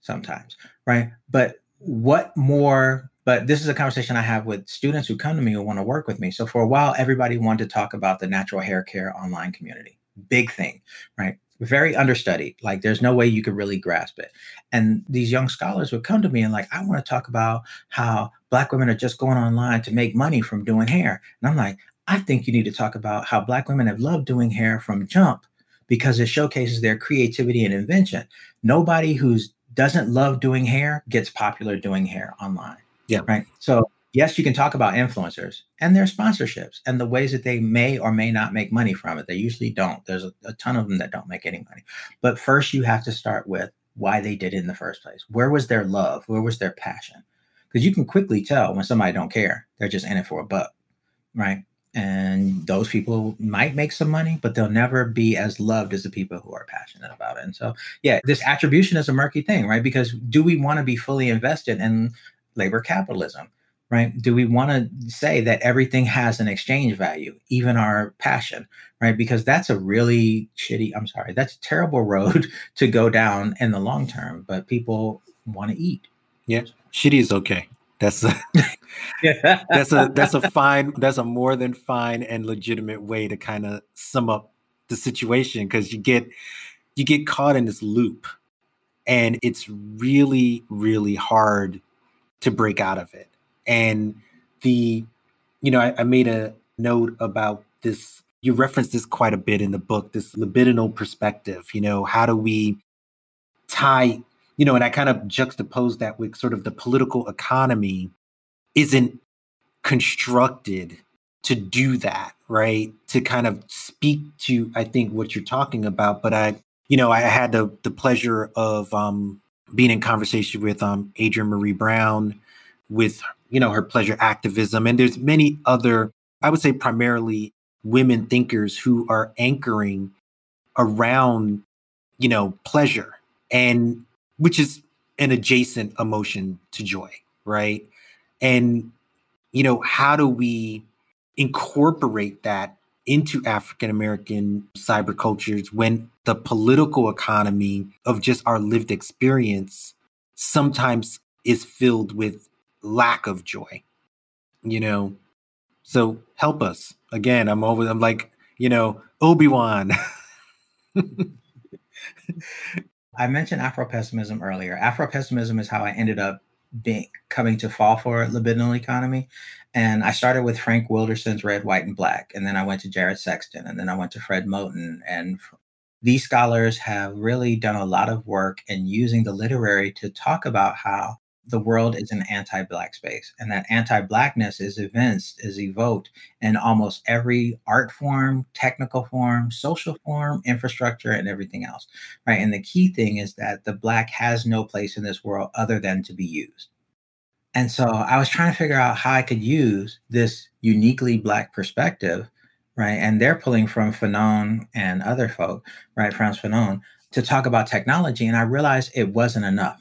Sometimes right? But what more but this is a conversation I have with students who come to me who want to work with me. So for a while, everybody wanted to talk about the natural hair care online community. Big thing, right? Very understudied. Like there's no way you could really grasp it. And these young scholars would come to me and like, I want to talk about how black women are just going online to make money from doing hair. And I'm like, I think you need to talk about how black women have loved doing hair from jump because it showcases their creativity and invention. Nobody who's doesn't love doing hair gets popular doing hair online. Yeah. Right. So yes, you can talk about influencers and their sponsorships and the ways that they may or may not make money from it. They usually don't. There's a, a, ton of them that don't make any money. But first, you have to start with why they did it in the first place. Where was their love? Where was their passion? Because you can quickly tell when somebody don't care. They're just in it for a buck, right? And those people might make some money, but they'll never be as loved as the people who are passionate about it. And so, yeah, this attribution is a murky thing, right? Because do we want to be fully invested in labor capitalism, right? Do we want to say that everything has an exchange value, even our passion, right? Because that's a really shitty, I'm sorry, that's a terrible (laughs) road to go down in the long term, but people want to eat. Yeah. Shitty is okay. That's a (laughs) that's a that's a fine that's a more than fine and legitimate way to kind of sum up the situation because you get you get caught in this loop and it's really really hard to break out of it. And the, you know, I, I made a note about this. You referenced this quite a bit in the book, this libidinal perspective. You know, how do we tie, you know, and I kind of juxtaposed that with sort of the political economy isn't constructed to do that, right? To kind of speak to, I think, what you're talking about. But I, you know, I had the the pleasure of um, being in conversation with um, Adrienne Maree Brown, with you know her pleasure activism, and there's many other, I would say primarily women thinkers who are anchoring around you know pleasure and which is an adjacent emotion to joy right? And you know how do we incorporate that into African American cyber cultures when the political economy of just our lived experience sometimes is filled with lack of joy you know so help us again i'm always i'm like you know, Obi Wan. (laughs) I mentioned Afro pessimism earlier. Afro pessimism is how I ended up being coming to fall for libidinal economy. And I started with Frank Wilderson's Red, White, and Black. And then I went to Jared Sexton. And then I went to Fred Moten. And these scholars have really done a lot of work in using the literary to talk about how the world is an anti-black space and that anti-blackness is evinced is evoked in almost every art form technical form social form infrastructure and everything else right and the key thing is that the black has no place in this world other than to be used and so i was trying to figure out how i could use this uniquely black perspective right and they're pulling from fanon and other folk right frantz fanon to talk about technology and i realized it wasn't enough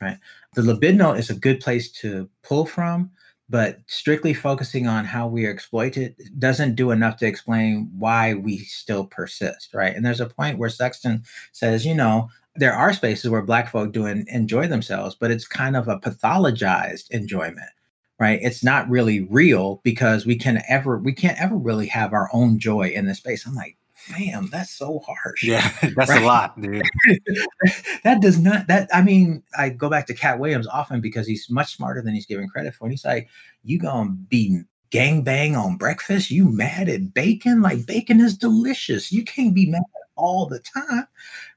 right the libidinal is a good place to pull from, but strictly focusing on how we are exploited doesn't do enough to explain why we still persist, right? And there's a point where Sexton says, you know, there are spaces where Black folk do enjoy themselves, but it's kind of a pathologized enjoyment, right? It's not really real because we can ever we can't ever really have our own joy in this space. I'm like, fam, that's so harsh. Yeah, (laughs) that's right? a lot, dude. (laughs) that does not that I mean, I go back to Katt Williams often because he's much smarter than he's given credit for. And he's like, you gonna be gang bang on breakfast? You mad at bacon? Like bacon is delicious. You can't be mad all the time.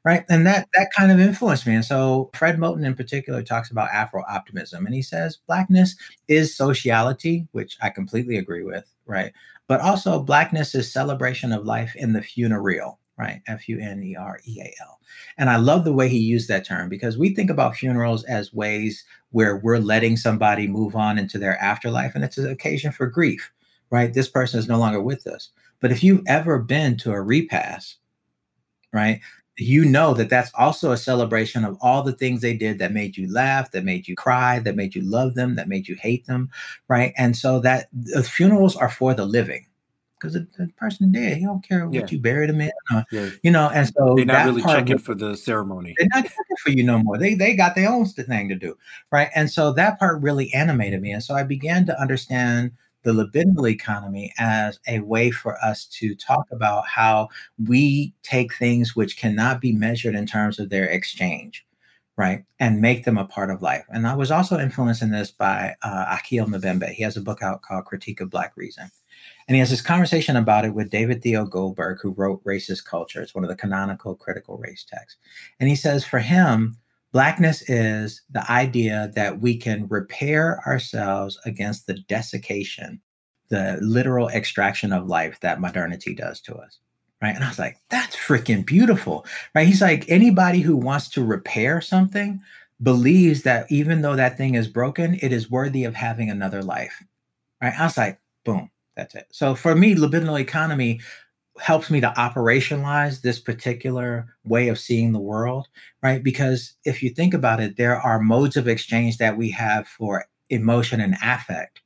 Right. And that that kind of influenced me. And so Fred Moten in particular talks about Afro optimism. And he says blackness is sociality, which I completely agree with. Right but also blackness is celebration of life in the funereal right f-u-n-e-r-e-a-l and i love the way he used that term because we think about funerals as ways where we're letting somebody move on into their afterlife and it's an occasion for grief right this person is no longer with us but if you've ever been to a repast right you know that that's also a celebration of all the things they did that made you laugh, that made you cry, that made you love them, that made you hate them, right? And so that the funerals are for the living because the, the, person dead, he don't care what yeah. you buried him in, or, yeah. you know. And so they're not really checking for the ceremony. They're not checking for you no more. They they got their own thing to do, right? And so that part really animated me, and so I began to understand the libidinal economy as a way for us to talk about how we take things which cannot be measured in terms of their exchange, right, and make them a part of life. And I was also influenced in this by uh, Achille Mbembe. He has a book out called Critique of Black Reason. And he has this conversation about it with David Theo Goldberg, who wrote Racist Culture. It's one of the canonical critical race texts. And he says for him, Blackness is the idea that we can repair ourselves against the desiccation, the literal extraction of life that modernity does to us. Right. And I was like, that's freaking beautiful. Right. He's like, anybody who wants to repair something believes that even though that thing is broken, it is worthy of having another life. Right. I was like, boom, that's it. So for me, libidinal economy helps me to operationalize this particular way of seeing the world, right? Because if you think about it, there are modes of exchange that we have for emotion and affect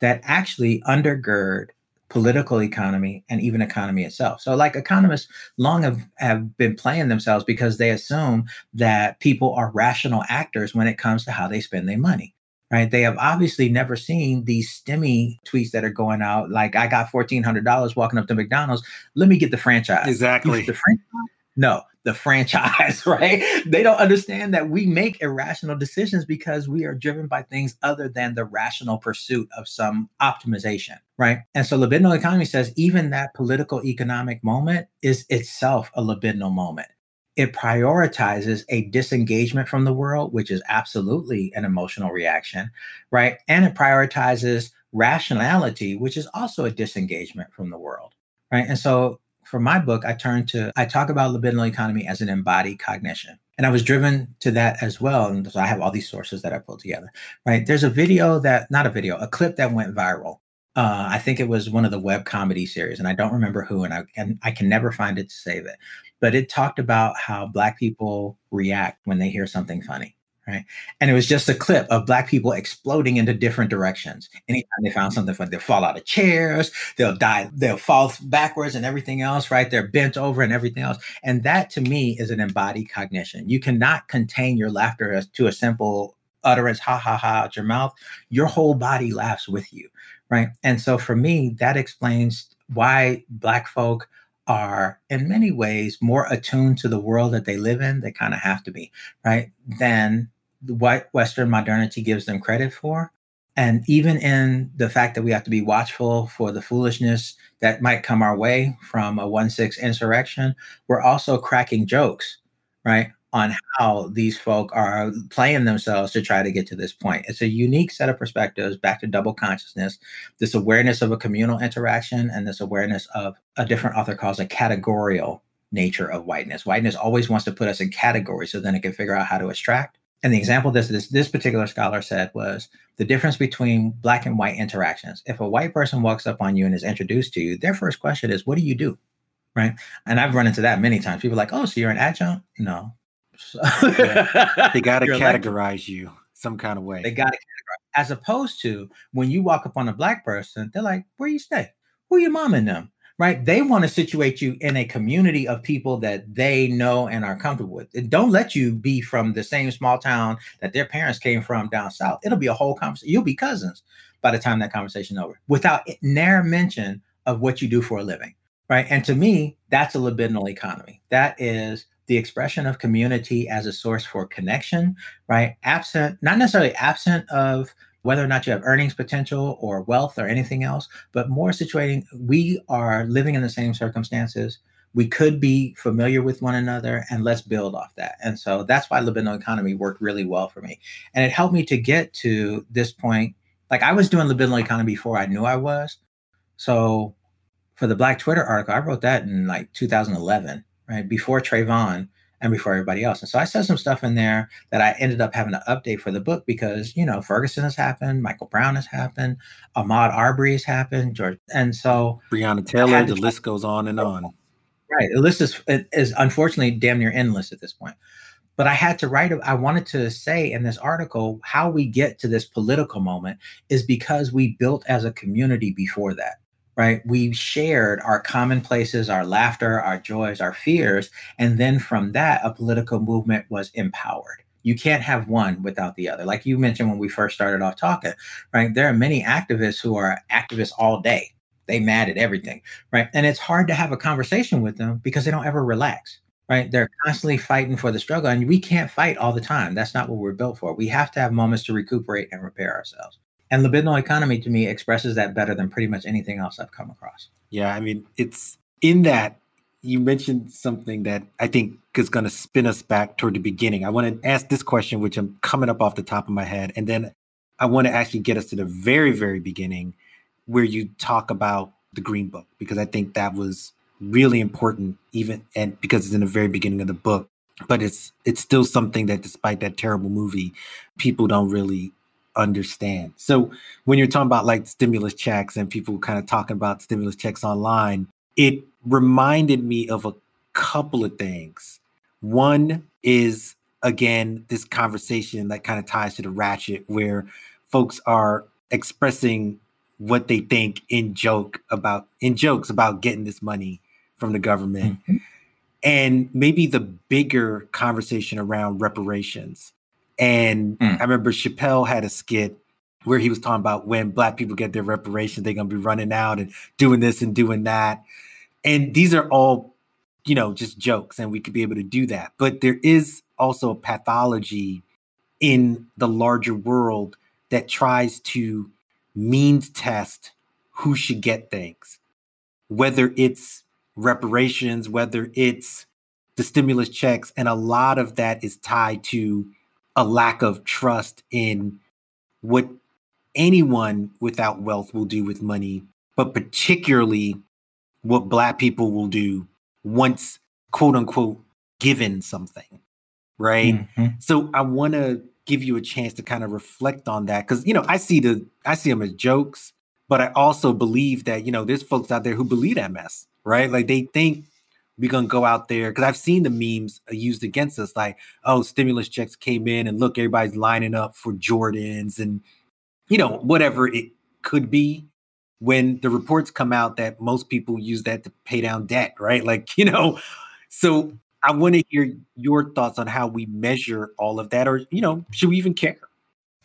that actually undergird political economy and even economy itself. So like economists long have, have been playing themselves because they assume that people are rational actors when it comes to how they spend their money right? They have obviously never seen these stimmy tweets that are going out. Like, I got fourteen hundred dollars walking up to McDonald's. Let me get the franchise. Exactly. The franchise? No, the franchise, (laughs) right? They don't understand that we make irrational decisions because we are driven by things other than the rational pursuit of some optimization, right? And so libidinal economy says even that political economic moment is itself a libidinal moment it prioritizes a disengagement from the world, which is absolutely an emotional reaction, right? And it prioritizes rationality, which is also a disengagement from the world, right? And so for my book, I turn to, I talk about libidinal economy as an embodied cognition. And I was driven to that as well. And so I have all these sources that I pulled together, right? There's a video that, not a video, a clip that went viral. Uh, I think it was one of the web comedy series, and I don't remember who, and I and I can never find it to save it but it talked about how black people react when they hear something funny right? And it was just a clip of black people exploding into different directions. Anytime they found something funny they'll fall out of chairs they'll die they'll fall backwards and everything else right? They're bent over and everything else. And that to me is an embodied cognition. You cannot contain your laughter to a simple utterance ha ha ha out your mouth. Your whole body laughs with you right? And so for me that explains why Black folk are in many ways more attuned to the world that they live in, they kind of have to be, right? Than what Western modernity gives them credit for. And even in the fact that we have to be watchful for the foolishness that might come our way from a 1 6 insurrection, we're also cracking jokes, right? On how these folk are playing themselves to try to get to this point. It's a unique set of perspectives back to double consciousness, this awareness of a communal interaction, and this awareness of a different author calls a categorical nature of whiteness. Whiteness always wants to put us in categories so then it can figure out how to extract. And the example this, this this particular scholar said was the difference between black and white interactions. If a white person walks up on you and is introduced to you, their first question is, "What do you do?" Right? And I've run into that many times. People are like, "Oh, so you're an adjunct?" No. (laughs) yeah. They got to categorize you some kind of way. They got to categorize. As opposed to when you walk up on a black person, they're like, "Where you stay? Who your mom and them?" right? They want to situate you in a community of people that they know and are comfortable with. It don't let you be from the same small town that their parents came from down south. It'll be a whole conversation. You'll be cousins by the time that conversation over, without ne'er mention of what you do for a living, right? And to me, that's a libidinal economy. That is the expression of community as a source for connection, right? Absent, not necessarily absent of whether or not you have earnings potential or wealth or anything else, but more situating, we are living in the same circumstances. We could be familiar with one another and let's build off that. And so that's why libidinal economy worked really well for me. And it helped me to get to this point. Like I was doing libidinal economy before I knew I was. So for the Black Twitter article, I wrote that in like 2011, right? Before Trayvon and before everybody else. And so I said some stuff in there that I ended up having to update for the book because, you know, Ferguson has happened, Michael Brown has happened, Ahmaud Arbery has happened, George. And so Breonna Taylor, the list goes on and on. Right. The list is, is unfortunately damn near endless at this point. But I had to write, I wanted to say in this article how we get to this political moment is because we built as a community before that right? We shared our commonplaces, our laughter, our joys, our fears. And then from that, a political movement was empowered. You can't have one without the other. Like you mentioned when we first started off talking, right? There are many activists who are activists all day. They mad at everything, right? And it's hard to have a conversation with them because they don't ever relax, right? They're constantly fighting for the struggle, and we can't fight all the time. That's not what we're built for. We have to have moments to recuperate and repair ourselves. And libidinal economy to me expresses that better than pretty much anything else I've come across. Yeah, I mean, it's in that you mentioned something that I think is going to spin us back toward the beginning. I want to ask this question, which I'm coming up off the top of my head, and then I want to actually get us to the very, very beginning where you talk about the Green Book, because I think that was really important, even and because it's in the very beginning of the book. But it's it's still something that, despite that terrible movie, people don't really understand. So when you're talking about like stimulus checks and people kind of talking about stimulus checks online, it reminded me of a couple of things. One is again this conversation that kind of ties to the ratchet where folks are expressing what they think in joke about in jokes about getting this money from the government. Mm-hmm. And maybe the bigger conversation around reparations and mm. I remember Chappelle had a skit where he was talking about when black people get their reparations, they're gonna be running out and doing this and doing that. And these are all, you know, just jokes, and we could be able to do that. But there is also a pathology in the larger world that tries to means test who should get things, whether it's reparations, whether it's the stimulus checks, and a lot of that is tied to a lack of trust in what anyone without wealth will do with money, but particularly what Black people will do once, quote unquote, given something. Right. Mm-hmm. So I want to give you a chance to kind of reflect on that because you know I see the I see them as jokes, but I also believe that you know there's folks out there who believe that mess, right? Like they think we're gonna go out there because I've seen the memes uh, used against us, like, oh, stimulus checks came in and look, everybody's lining up for Jordans and you know, whatever it could be. When the reports come out that most people use that to pay down debt, right? (laughs) Like, you know, so I want to hear your thoughts on how we measure all of that, or you know, should we even care?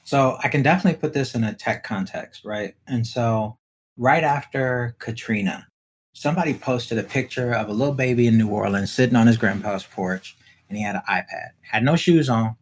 So I can definitely put this in a tech context, right? And so right after Katrina, somebody posted a picture of a little baby in New Orleans sitting on his grandpa's porch, and he had an iPad, had no shoes on,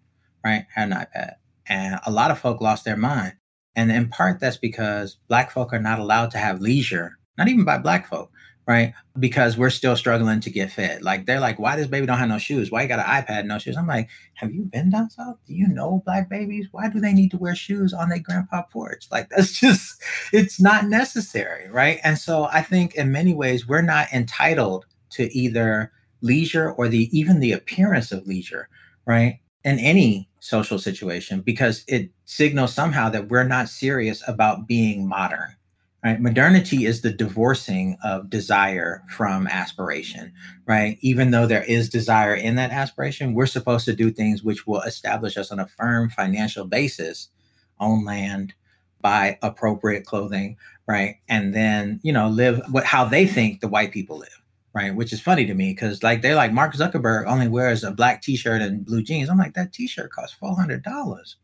right? Had an iPad, and a lot of folk lost their mind. And in part, that's because Black folk are not allowed to have leisure, not even by Black folk, right? Because we're still struggling to get fed. Like they're like, why this baby don't have no shoes? Why you got an iPad, no shoes? I'm like, have you been down south? Do you know black babies? Why do they need to wear shoes on their grandpa porch? Like (laughs) that's just, it's not necessary, right? And so I think in many ways we're not entitled to either leisure or the even the appearance of leisure, right? In any social situation, because it signals somehow that we're not serious about being modern right? Modernity is the divorcing of desire from aspiration right? Even though there is desire in that aspiration we're supposed to do things which will establish us on a firm financial basis own land buy appropriate clothing right? And then you know live what how they think the white people live right? Which is funny to me because like they're like mark zuckerberg only wears a black t-shirt and blue jeans. I'm like that t-shirt costs $400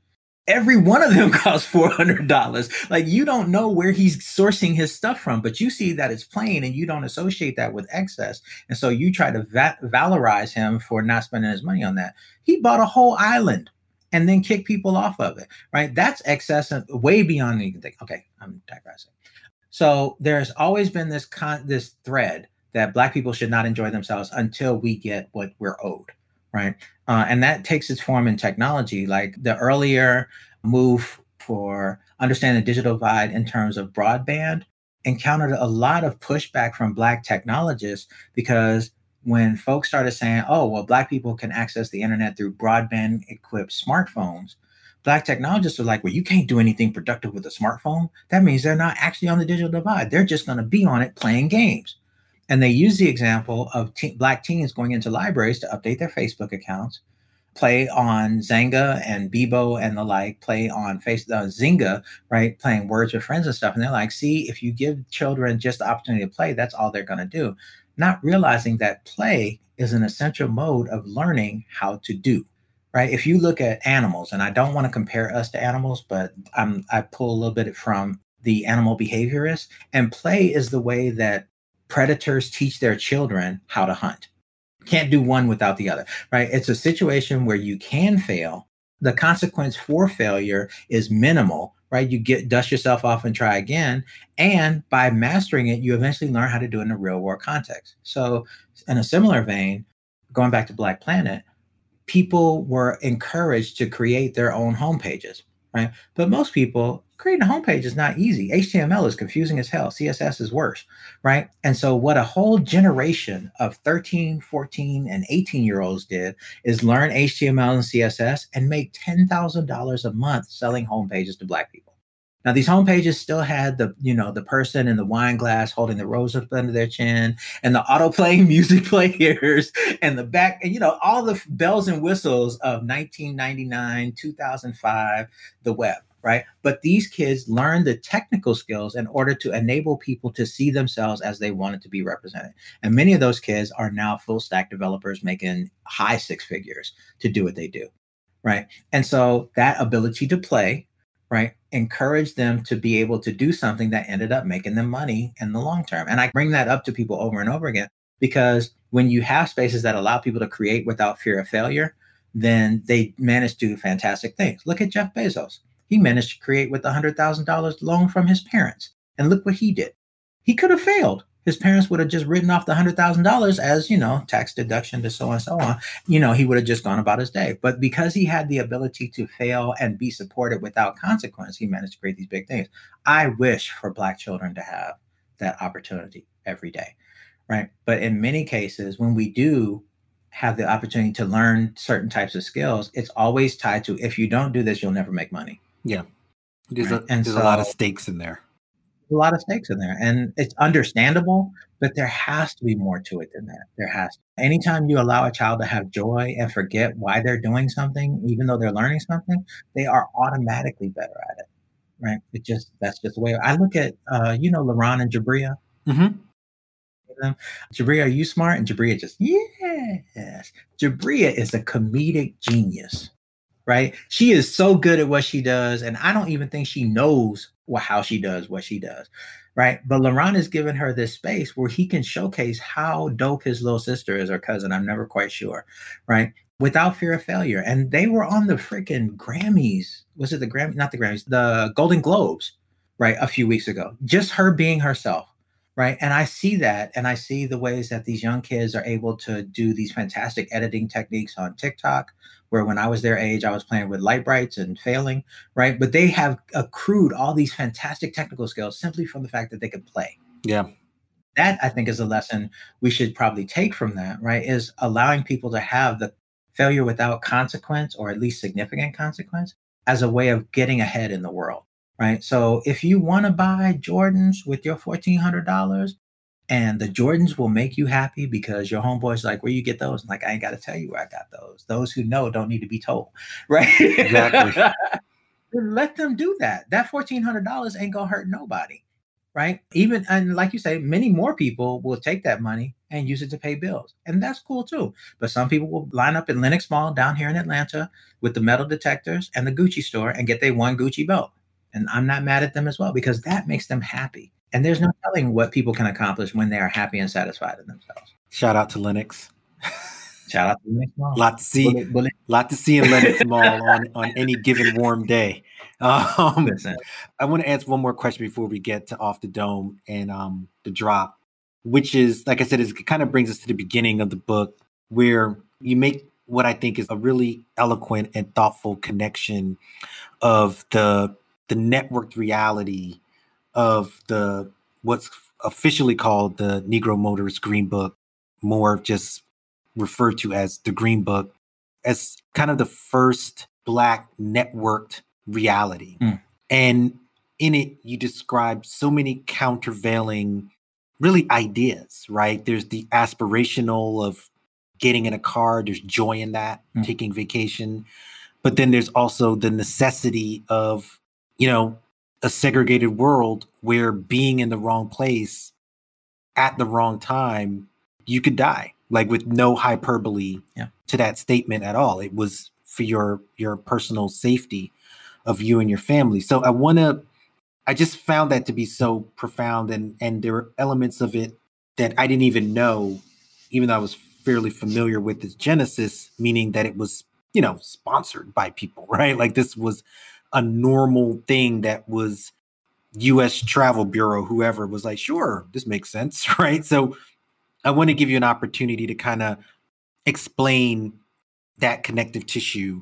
every one of them (laughs) costs $400 like you don't know where he's sourcing his stuff from but you see that it's plain and you don't associate that with excess. And so you try to va- valorize him for not spending his money on that. He bought a whole island and then kick people off of it right? That's excess and way beyond think okay i'm digressing. So there's always been this con- this thread that black people should not enjoy themselves until we get what we're owed right uh, and that takes its form in technology. Like the earlier move for understanding the digital divide in terms of broadband encountered a lot of pushback from Black technologists because when folks started saying, oh, well, Black people can access the internet through broadband equipped smartphones, Black technologists are like, well, you can't do anything productive with a smartphone. That means they're not actually on the digital divide. They're just going to be on it playing games. And they use the example of black teens going into libraries to update their Facebook accounts, play on Xanga and Bebo and the like, play on face uh, Zynga, right? Playing words with friends and stuff. And they're like, see, if you give children just the opportunity to play, that's all they're going to do. Not realizing that play is an essential mode of learning how to do. Right. If you look at animals, and I don't want to compare us to animals, but I'm I pull a little bit from the animal behaviorist, and play is the way that predators teach their children how to hunt. Can't do one without the other, right? It's a situation where you can fail. The consequence for failure is minimal, right? You get dust yourself off and try again. And by mastering it, you eventually learn how to do it in a real world context. So, in a similar vein, going back to Black Planet, people were encouraged to create their own homepages, right? But most people creating a homepage is not easy. HTML is confusing as hell. CSS is worse, right? And so, what a whole generation of 13, 14, and 18 year olds did is learn HTML and CSS and make $10,000 a month selling homepages to Black people. Now, these homepages still had the, you know, the person in the wine glass holding the rose up under their chin and the auto playing (laughs) music players and the back, and, you know, all the bells and whistles of 1999, 2005, the web right? But these kids learn the technical skills in order to enable people to see themselves as they wanted to be represented. And many of those kids are now full stack developers making high six figures to do what they do, right? And so that ability to play, right, encouraged them to be able to do something that ended up making them money in the long term. And I bring that up to people over and over again because when you have spaces that allow people to create without fear of failure, then they manage to do fantastic things. Look at Jeff Bezos he managed to create with a $100,000 loan from his parents. And look what he did. He could have failed. His parents would have just written off the $100,000 as, you know, tax deduction to so and so on. You know, he would have just gone about his day. But because he had the ability to fail and be supported without consequence, he managed to create these big things. I wish for Black children to have that opportunity every day. Right. But in many cases, when we do have the opportunity to learn certain types of skills, it's always tied to if you don't do this, you'll never make money. Yeah. There's, right? a, and there's so, a lot of stakes in there. A lot of stakes in there. And it's understandable, but there has to be more to it than that. There has to. Anytime you allow a child to have joy and forget why they're doing something, even though they're learning something, they are automatically better at it. Right. It just, that's just the way I look at, uh, you know, LaRon and Jabria. Mm-hmm. Jabria, are you smart? And Jabria just, yes. Jabria is a comedic genius right? She is so good at what she does. And I don't even think she knows how she does what she does, right? But LaRon has given her this space where he can showcase how dope his little sister is or cousin. I'm never quite sure, right? Without fear of failure. And they were on the freaking Grammys. Was it the Grammy? Not the Grammys, the Golden Globes, right? A few weeks ago. Just her being herself right and i see that and i see the ways that these young kids are able to do these fantastic editing techniques on tiktok where when i was their age i was playing with light brights and failing right? But they have accrued all these fantastic technical skills simply from the fact that they could play. Yeah. That i think is a lesson we should probably take from that right is allowing people to have the failure without consequence or at least significant consequence as a way of getting ahead in the world right? So if you want to buy Jordans with your $1,400 and the Jordans will make you happy because your homeboy's like, where you get those? I'm like, I ain't got to tell you where I got those. Those who know don't need to be told, (laughs) right? Exactly. Let them do that. That $1,400 ain't going to hurt nobody, right? Even, and like you say, many more people will take that money and use it to pay bills. And that's cool too. But some people will line up in Lenox Mall down here in Atlanta with the metal detectors and the Gucci store and get their one Gucci belt and I'm not mad at them as well because that makes them happy. And there's no telling what people can accomplish when they are happy and satisfied in themselves. Shout out to Lenox. Shout out to Lenox Mall. Lot to see, bullet, bullet. lot to see in Lenox (laughs) Mall on, on any given warm day. Um, I want to ask one more question before we get to off the dome and um, the drop, which is, like I said, it kind of brings us to the beginning of the book where you make what I think is a really eloquent and thoughtful connection of the the networked reality of the what's officially called the Negro Motorist Green Book, more just referred to as the Green Book, as kind of the first Black networked reality. Mm. And in it, you describe so many countervailing, really ideas, right? There's the aspirational of getting in a car, there's joy in that, mm. taking vacation. But then there's also the necessity of you know, a segregated world where being in the wrong place at the wrong time, you could die. Like with no hyperbole yeah. to that statement at all. It was for your your personal safety of you and your family. So I want to I just found that to be so profound and and there are elements of it that I didn't even know even though I was fairly familiar with its genesis meaning that it was, you know, sponsored by people, (laughs) right? Like this was a normal thing that was US Travel Bureau, whoever was like, sure, this makes sense, (laughs) right? So I want to give you an opportunity to kind of explain that connective tissue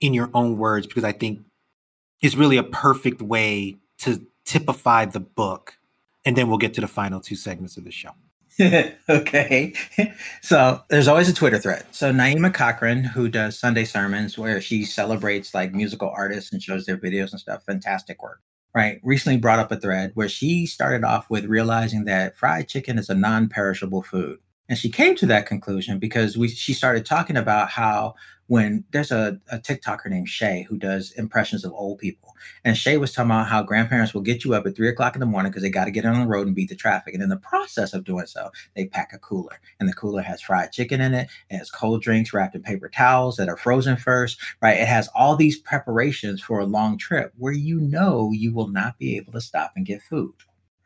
in your own words, because I think it's really a perfect way to typify the book. And then we'll get to the final two segments of the show. (laughs) okay. So there's always a Twitter thread. So Naima Cochrane, who does Sunday sermons where she celebrates like musical artists and shows their videos and stuff, fantastic work. Right. Recently brought up a thread where she started off with realizing that fried chicken is a non perishable food. And she came to that conclusion because we she started talking about how when there's a, a TikToker named Shay who does impressions of old people. And Shay was talking about how grandparents will get you up at three o'clock in the morning because they got to get on the road and beat the traffic. And in the process of doing so, they pack a cooler. And the cooler has fried chicken in it. It has cold drinks wrapped in paper towels that are frozen first, right? It has all these preparations for a long trip where you know you will not be able to stop and get food.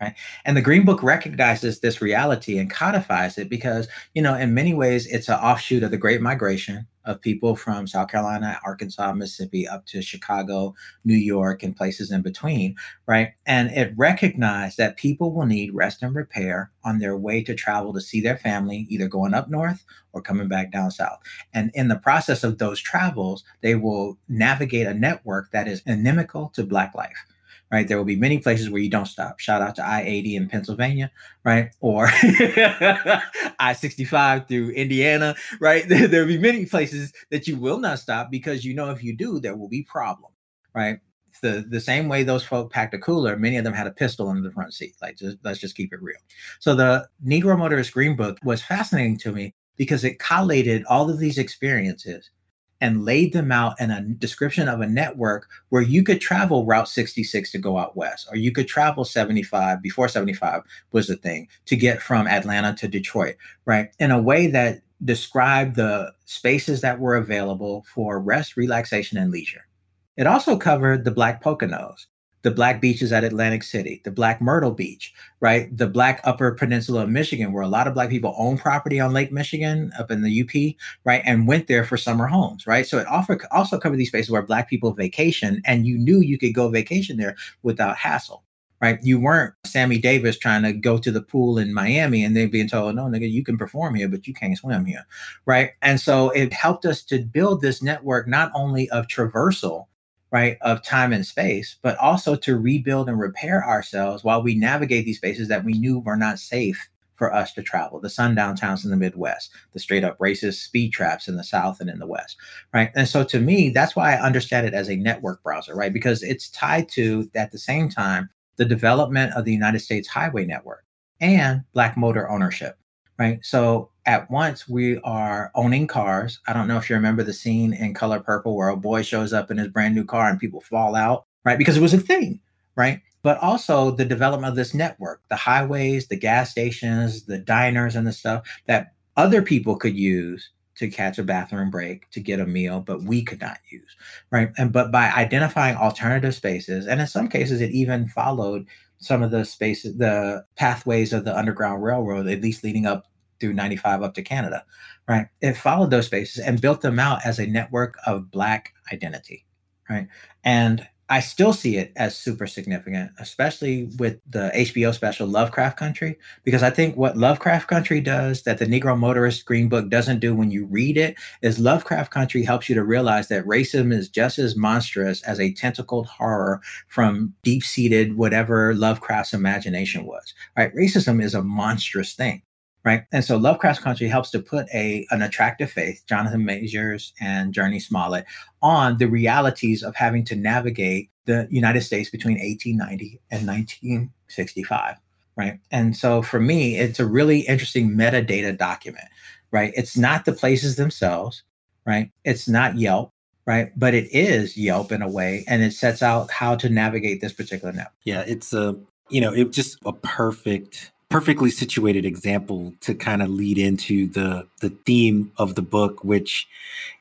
Right? And the Green Book recognizes this reality and codifies it because, you know, in many ways, it's an offshoot of the Great Migration of people from South Carolina, Arkansas, Mississippi, up to Chicago, New York, and places in between, right? And it recognized that people will need rest and repair on their way to travel to see their family, either going up north or coming back down south. And in the process of those travels, they will navigate a network that is inimical to Black life right? There will be many places where you don't stop. Shout out to I 80 in Pennsylvania, right? Or (laughs) I 65 through Indiana, right? (laughs) There, will be many places that you will not stop because you know if you do, there will be problem, right? The, the same way those folk packed a cooler, many of them had a pistol in the front seat. Like, just, let's just keep it real. So the Negro Motorist Green Book was fascinating to me because it collated all of these experiences and laid them out in a description of a network where you could travel Route 66 to go out west, or you could travel 75 before 75 was the thing to get from Atlanta to Detroit, right? In a way that described the spaces that were available for rest, relaxation, and leisure. It also covered the Black Poconos, the black beaches at Atlantic City, the black Myrtle Beach, right? The black Upper Peninsula of Michigan, where a lot of black people own property on Lake Michigan up in the UP, right? And went there for summer homes, right? So it offer, also covered these spaces where black people vacation and you knew you could go vacation there without hassle. Right. You weren't Sammy Davis trying to go to the pool in Miami and then being told, no, nigga, you can perform here, but you can't swim here. Right. And so it helped us to build this network not only of traversal, right, of time and space, but also to rebuild and repair ourselves while we navigate these spaces that we knew were not safe for us to travel. The sundown towns in the Midwest, the straight up racist speed traps in the South and in the West, right? And so to me, that's why I understand it as a network browser, right? Because it's tied to, at the same time, the development of the United States highway network and Black motor ownership, right? So at once we are owning cars. I don't know if you remember the scene in Color Purple where a boy shows up in his brand new car and people fall out, right? Because it was a thing, right? But also the development of this network, the highways, the gas stations, the diners, and the stuff that other people could use to catch a bathroom break, to get a meal, but we could not use, right? And but by identifying alternative spaces, and in some cases, it even followed some of the spaces, the pathways of the Underground Railroad, at least leading up through 95 up to Canada, right? It followed those spaces and built them out as a network of Black identity, right? And I still see it as super significant, especially with the HBO special Lovecraft Country, because I think what Lovecraft Country does that the Negro Motorist Green Book doesn't do when you read it is Lovecraft Country helps you to realize that racism is just as monstrous as a tentacled horror from deep seated whatever Lovecraft's imagination was. Right? Racism is a monstrous thing right? And so Lovecraft's Country helps to put a an attractive faith, Jonathan Majors and Jurnee Smollett, on the realities of having to navigate the United States between 1890 and 1965, right? And so for me, it's a really interesting metadata document, right? It's not the places themselves, right? It's not Yelp, right? But it is Yelp in a way, and it sets out how to navigate this particular network. Yeah, it's a you know, it just a perfect perfectly situated example to kind of lead into the the theme of the book which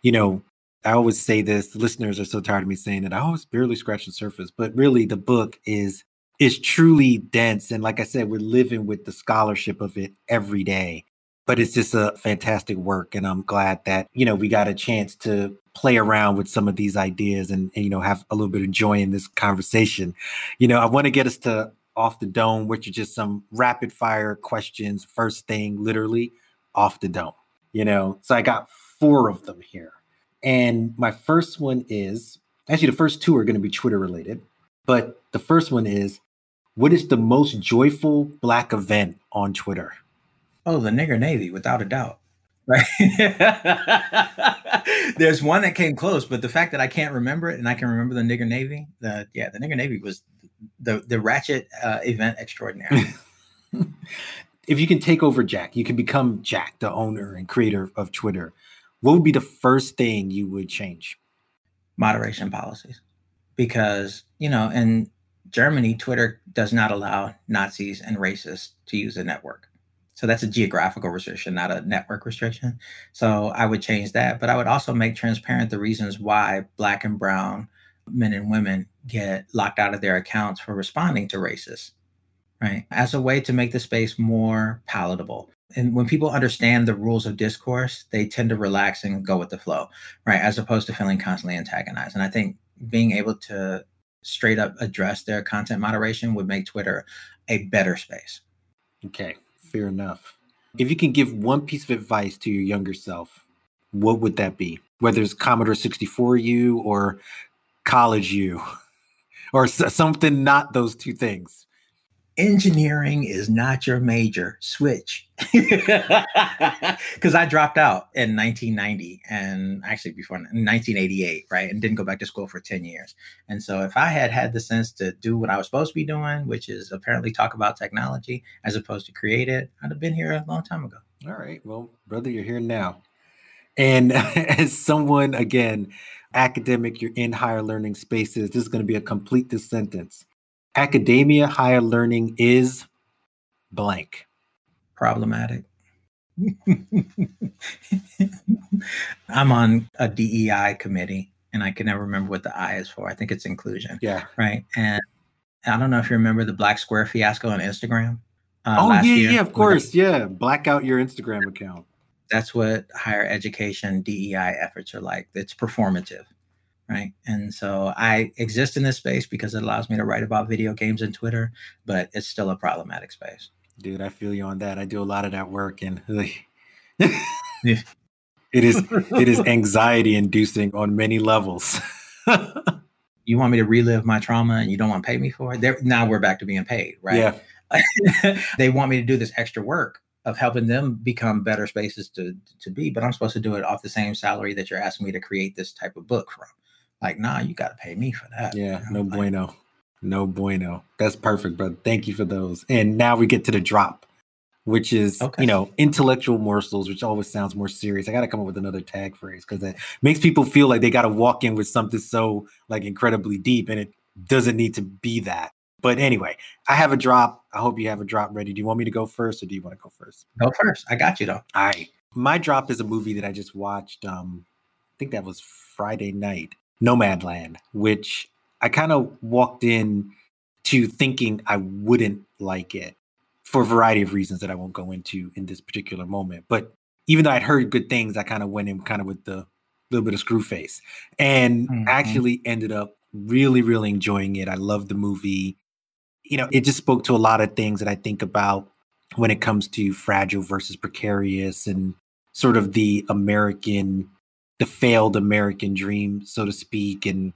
you know i always say this listeners are so tired of me saying it i always barely scratch the surface but really the book is is truly dense and like i said we're living with the scholarship of it every day but it's just a fantastic work and i'm glad that you know we got a chance to play around with some of these ideas and, and you know have a little bit of joy in this conversation. You know i want to get us to off the dome, which are just some rapid fire questions, first thing, literally off the dome. You know, so I got four of them here. And my first one is actually the first two are going to be Twitter related, but the first one is what is the most joyful black event on Twitter? Oh, the nigger navy, without a doubt. Right. (laughs) (laughs) (laughs) There's one that came close, but the fact that I can't remember it and I can remember the nigger navy, the yeah, the nigger navy was the the ratchet uh, event extraordinary. (laughs) (laughs) if you can take over Jack, you can become Jack, the owner and creator of Twitter. What would be the first thing you would change? Moderation policies, because you know, in Germany, Twitter does not allow Nazis and racists to use the network. So that's a geographical restriction, not a network restriction. So I would change that, but I would also make transparent the reasons why Black and Brown men and women get locked out of their accounts for responding to racists, right? As a way to make the space more palatable. And when people understand the rules of discourse, they tend to relax and go with the flow, right? As opposed to feeling constantly antagonized. And I think being able to straight up address their content moderation would make Twitter a better space. Okay, fair enough. If you can give one piece of advice to your younger self, what would that be? Whether it's Commodore 64 you or college you (laughs) or something not those two things engineering is not your major. Switch. (laughs) Because i dropped out in 1990 and actually before 1988 right? And didn't go back to school for 10 years. And so if i had had the sense to do what i was supposed to be doing which is apparently talk about technology as opposed to create it i'd have been here a long time ago. All right. Well brother you're here now. And (laughs) as someone again academic, you're in higher learning spaces. This is going to be a complete this sentence. Academia, higher learning is blank. Problematic. (laughs) I'm on a DEI committee and I can never remember what the I is for. I think it's inclusion. Yeah. Right. And I don't know if you remember the black square fiasco on Instagram. Uh, oh yeah, year. yeah, of course, yeah. Black out your Instagram account. That's what higher education DEI efforts are like. It's performative, right? And so I exist in this space because it allows me to write about video games and Twitter, but it's still a problematic space. Dude, I feel you on that. I do a lot of that work, and (laughs) like, it is it is (laughs) anxiety inducing on many levels. (laughs) you want me to relive my trauma and you don't want to pay me for it? There, now we're back to being paid, right? Yeah. they want me to do this extra work of helping them become better spaces to to be, but I'm supposed to do it off the same salary that you're asking me to create this type of book from. Like, nah, you got to pay me for that. Yeah, no like, bueno, no bueno. That's perfect, brother. Thank you for those. And now we get to the drop which is okay. you know intellectual morsels which always sounds more serious i gotta come up with another tag phrase because it makes people feel like they gotta walk in with something so like incredibly deep and it doesn't need to be that but anyway i have a drop i hope you have a drop ready do you want me to go first or do you want to go first go first i got you though all right my drop is a movie that i just watched um i think that was friday night nomadland which i kind of walked in to thinking i wouldn't like it for a variety of reasons that I won't go into in this particular moment. But even though I'd heard good things, I kind of went in kind of with the little bit of screw face and mm-hmm. actually ended up really, really enjoying it. I loved the movie. You know, it just spoke to a lot of things that I think about when it comes to fragile versus precarious and sort of the American, the failed American dream, so to speak, and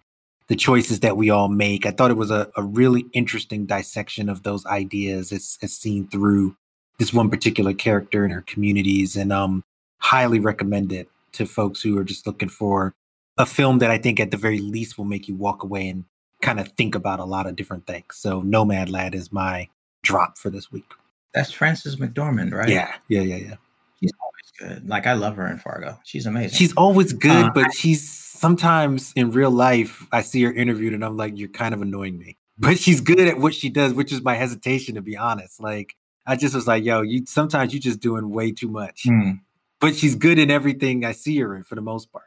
the choices that we all make. I thought it was a, a really interesting dissection of those ideas as, as seen through this one particular character and her communities, and um, highly recommend it to folks who are just looking for a film that I think at the very least will make you walk away and kind of think about a lot of different things. So Nomadland is my drop for this week. That's Frances McDormand, right? Yeah, yeah, yeah, yeah. She's always good. Like I love her in Fargo. She's amazing. She's always good, uh, but she's sometimes in real life, I see her interviewed and I'm like, you're kind of annoying me. (laughs) But she's good at what she does, which is my hesitation to be honest. Like I just was like, yo, you sometimes you're just doing way too much. Mm. But she's good in everything I see her in for the most part.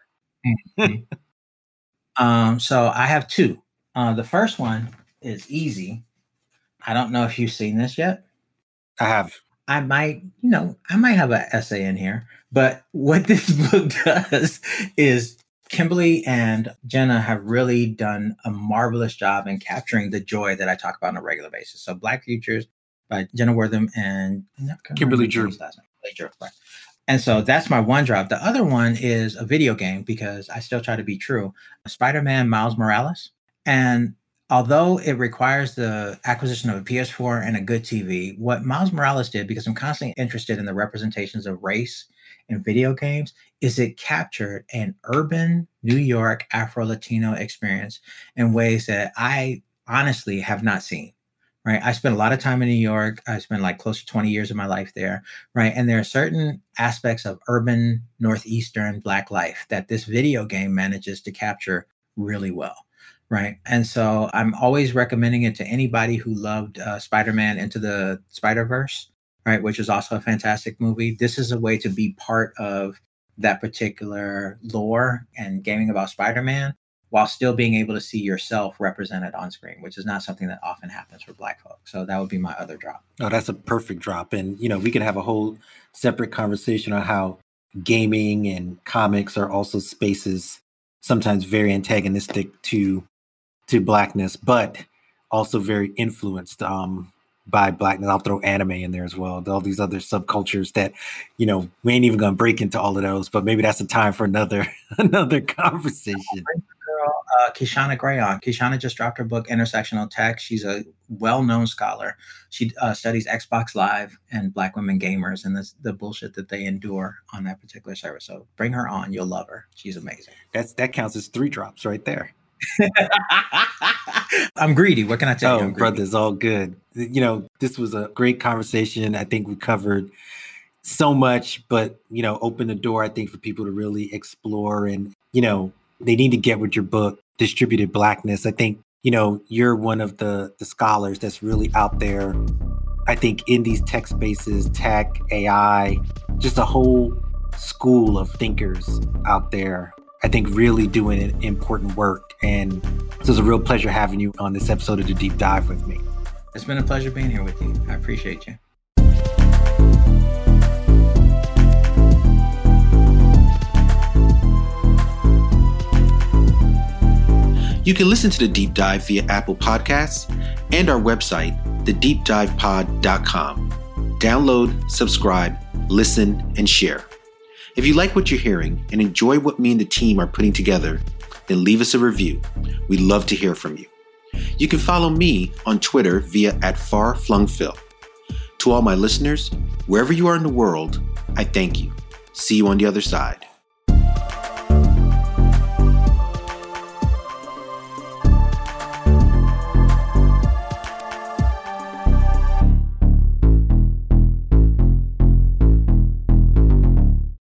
Mm-hmm. um, so I have two. Uh, the first one is easy. I don't know if you've seen this yet. I have. I might, you know, I might have an essay in here. But what (laughs) this book does is Kimberly and Jenna have really done a marvelous job in capturing the joy that I talk about on a regular basis. So, Black Futures by Jenna Wortham and Kimberly Drew. And so that's my one drop. The other one is a video game because I still try to be true. Spider Man Miles Morales. And although it requires the acquisition of a PS4 and a good TV, what Miles Morales did, because I'm constantly interested in the representations of race in video games is it captured an urban New York Afro Latino experience in ways that I honestly have not seen. Right. I spent a lot of time in New York. I spent like close to 20 years of my life there. Right. And there are certain aspects of urban Northeastern Black life that this video game manages to capture really well. Right. And so I'm always recommending it to anybody who loved uh, Spider Man Into the Spider Verse right, which is also a fantastic movie. This is a way to be part of that particular lore and gaming about Spider-Man while still being able to see yourself represented on screen, which is not something that often happens for black folks. So that would be my other drop. Oh, that's a perfect drop. And you know, we could have a whole separate conversation on how gaming and comics are also spaces sometimes very antagonistic to to blackness, but also very influenced. Um, by blackness. I'll throw anime in there as well. All these other subcultures that, you know, we ain't even gonna break into all of those, but maybe that's a time for another (laughs) another conversation. Girl, uh, Kishonna Gray on. Kishonna just dropped her book Intersectional Tech. She's a well-known scholar. She uh, studies Xbox Live and Black women gamers and this, the bullshit that they endure on that particular service. So bring her on. You'll love her. She's amazing. That's that counts as three drops right there. (laughs) I'm greedy. What can I tell oh, you? Oh, brother's all good. You know, this was a great conversation. I think we covered so much, but you know, open the door, I think, for people to really explore and, you know, they need to get with your book, Distributed Blackness. I think, you know, you're one of the the scholars that's really out there. I think in these tech spaces, tech, AI, just a whole school of thinkers out there I think really doing important work And so it was a real pleasure having you on this episode of the Deep Dive with me. It's been a pleasure being here with you. I appreciate you. You can listen to the deep dive via Apple Podcasts and our website, thedeepdivepod.com. Download, subscribe, listen, and share. If you like what you're hearing and enjoy what me and the team are putting together, then leave us a review. We'd love to hear from you. You can follow me on Twitter via at farflungphil. To all my listeners, wherever you are in the world, I thank you. See you on the other side.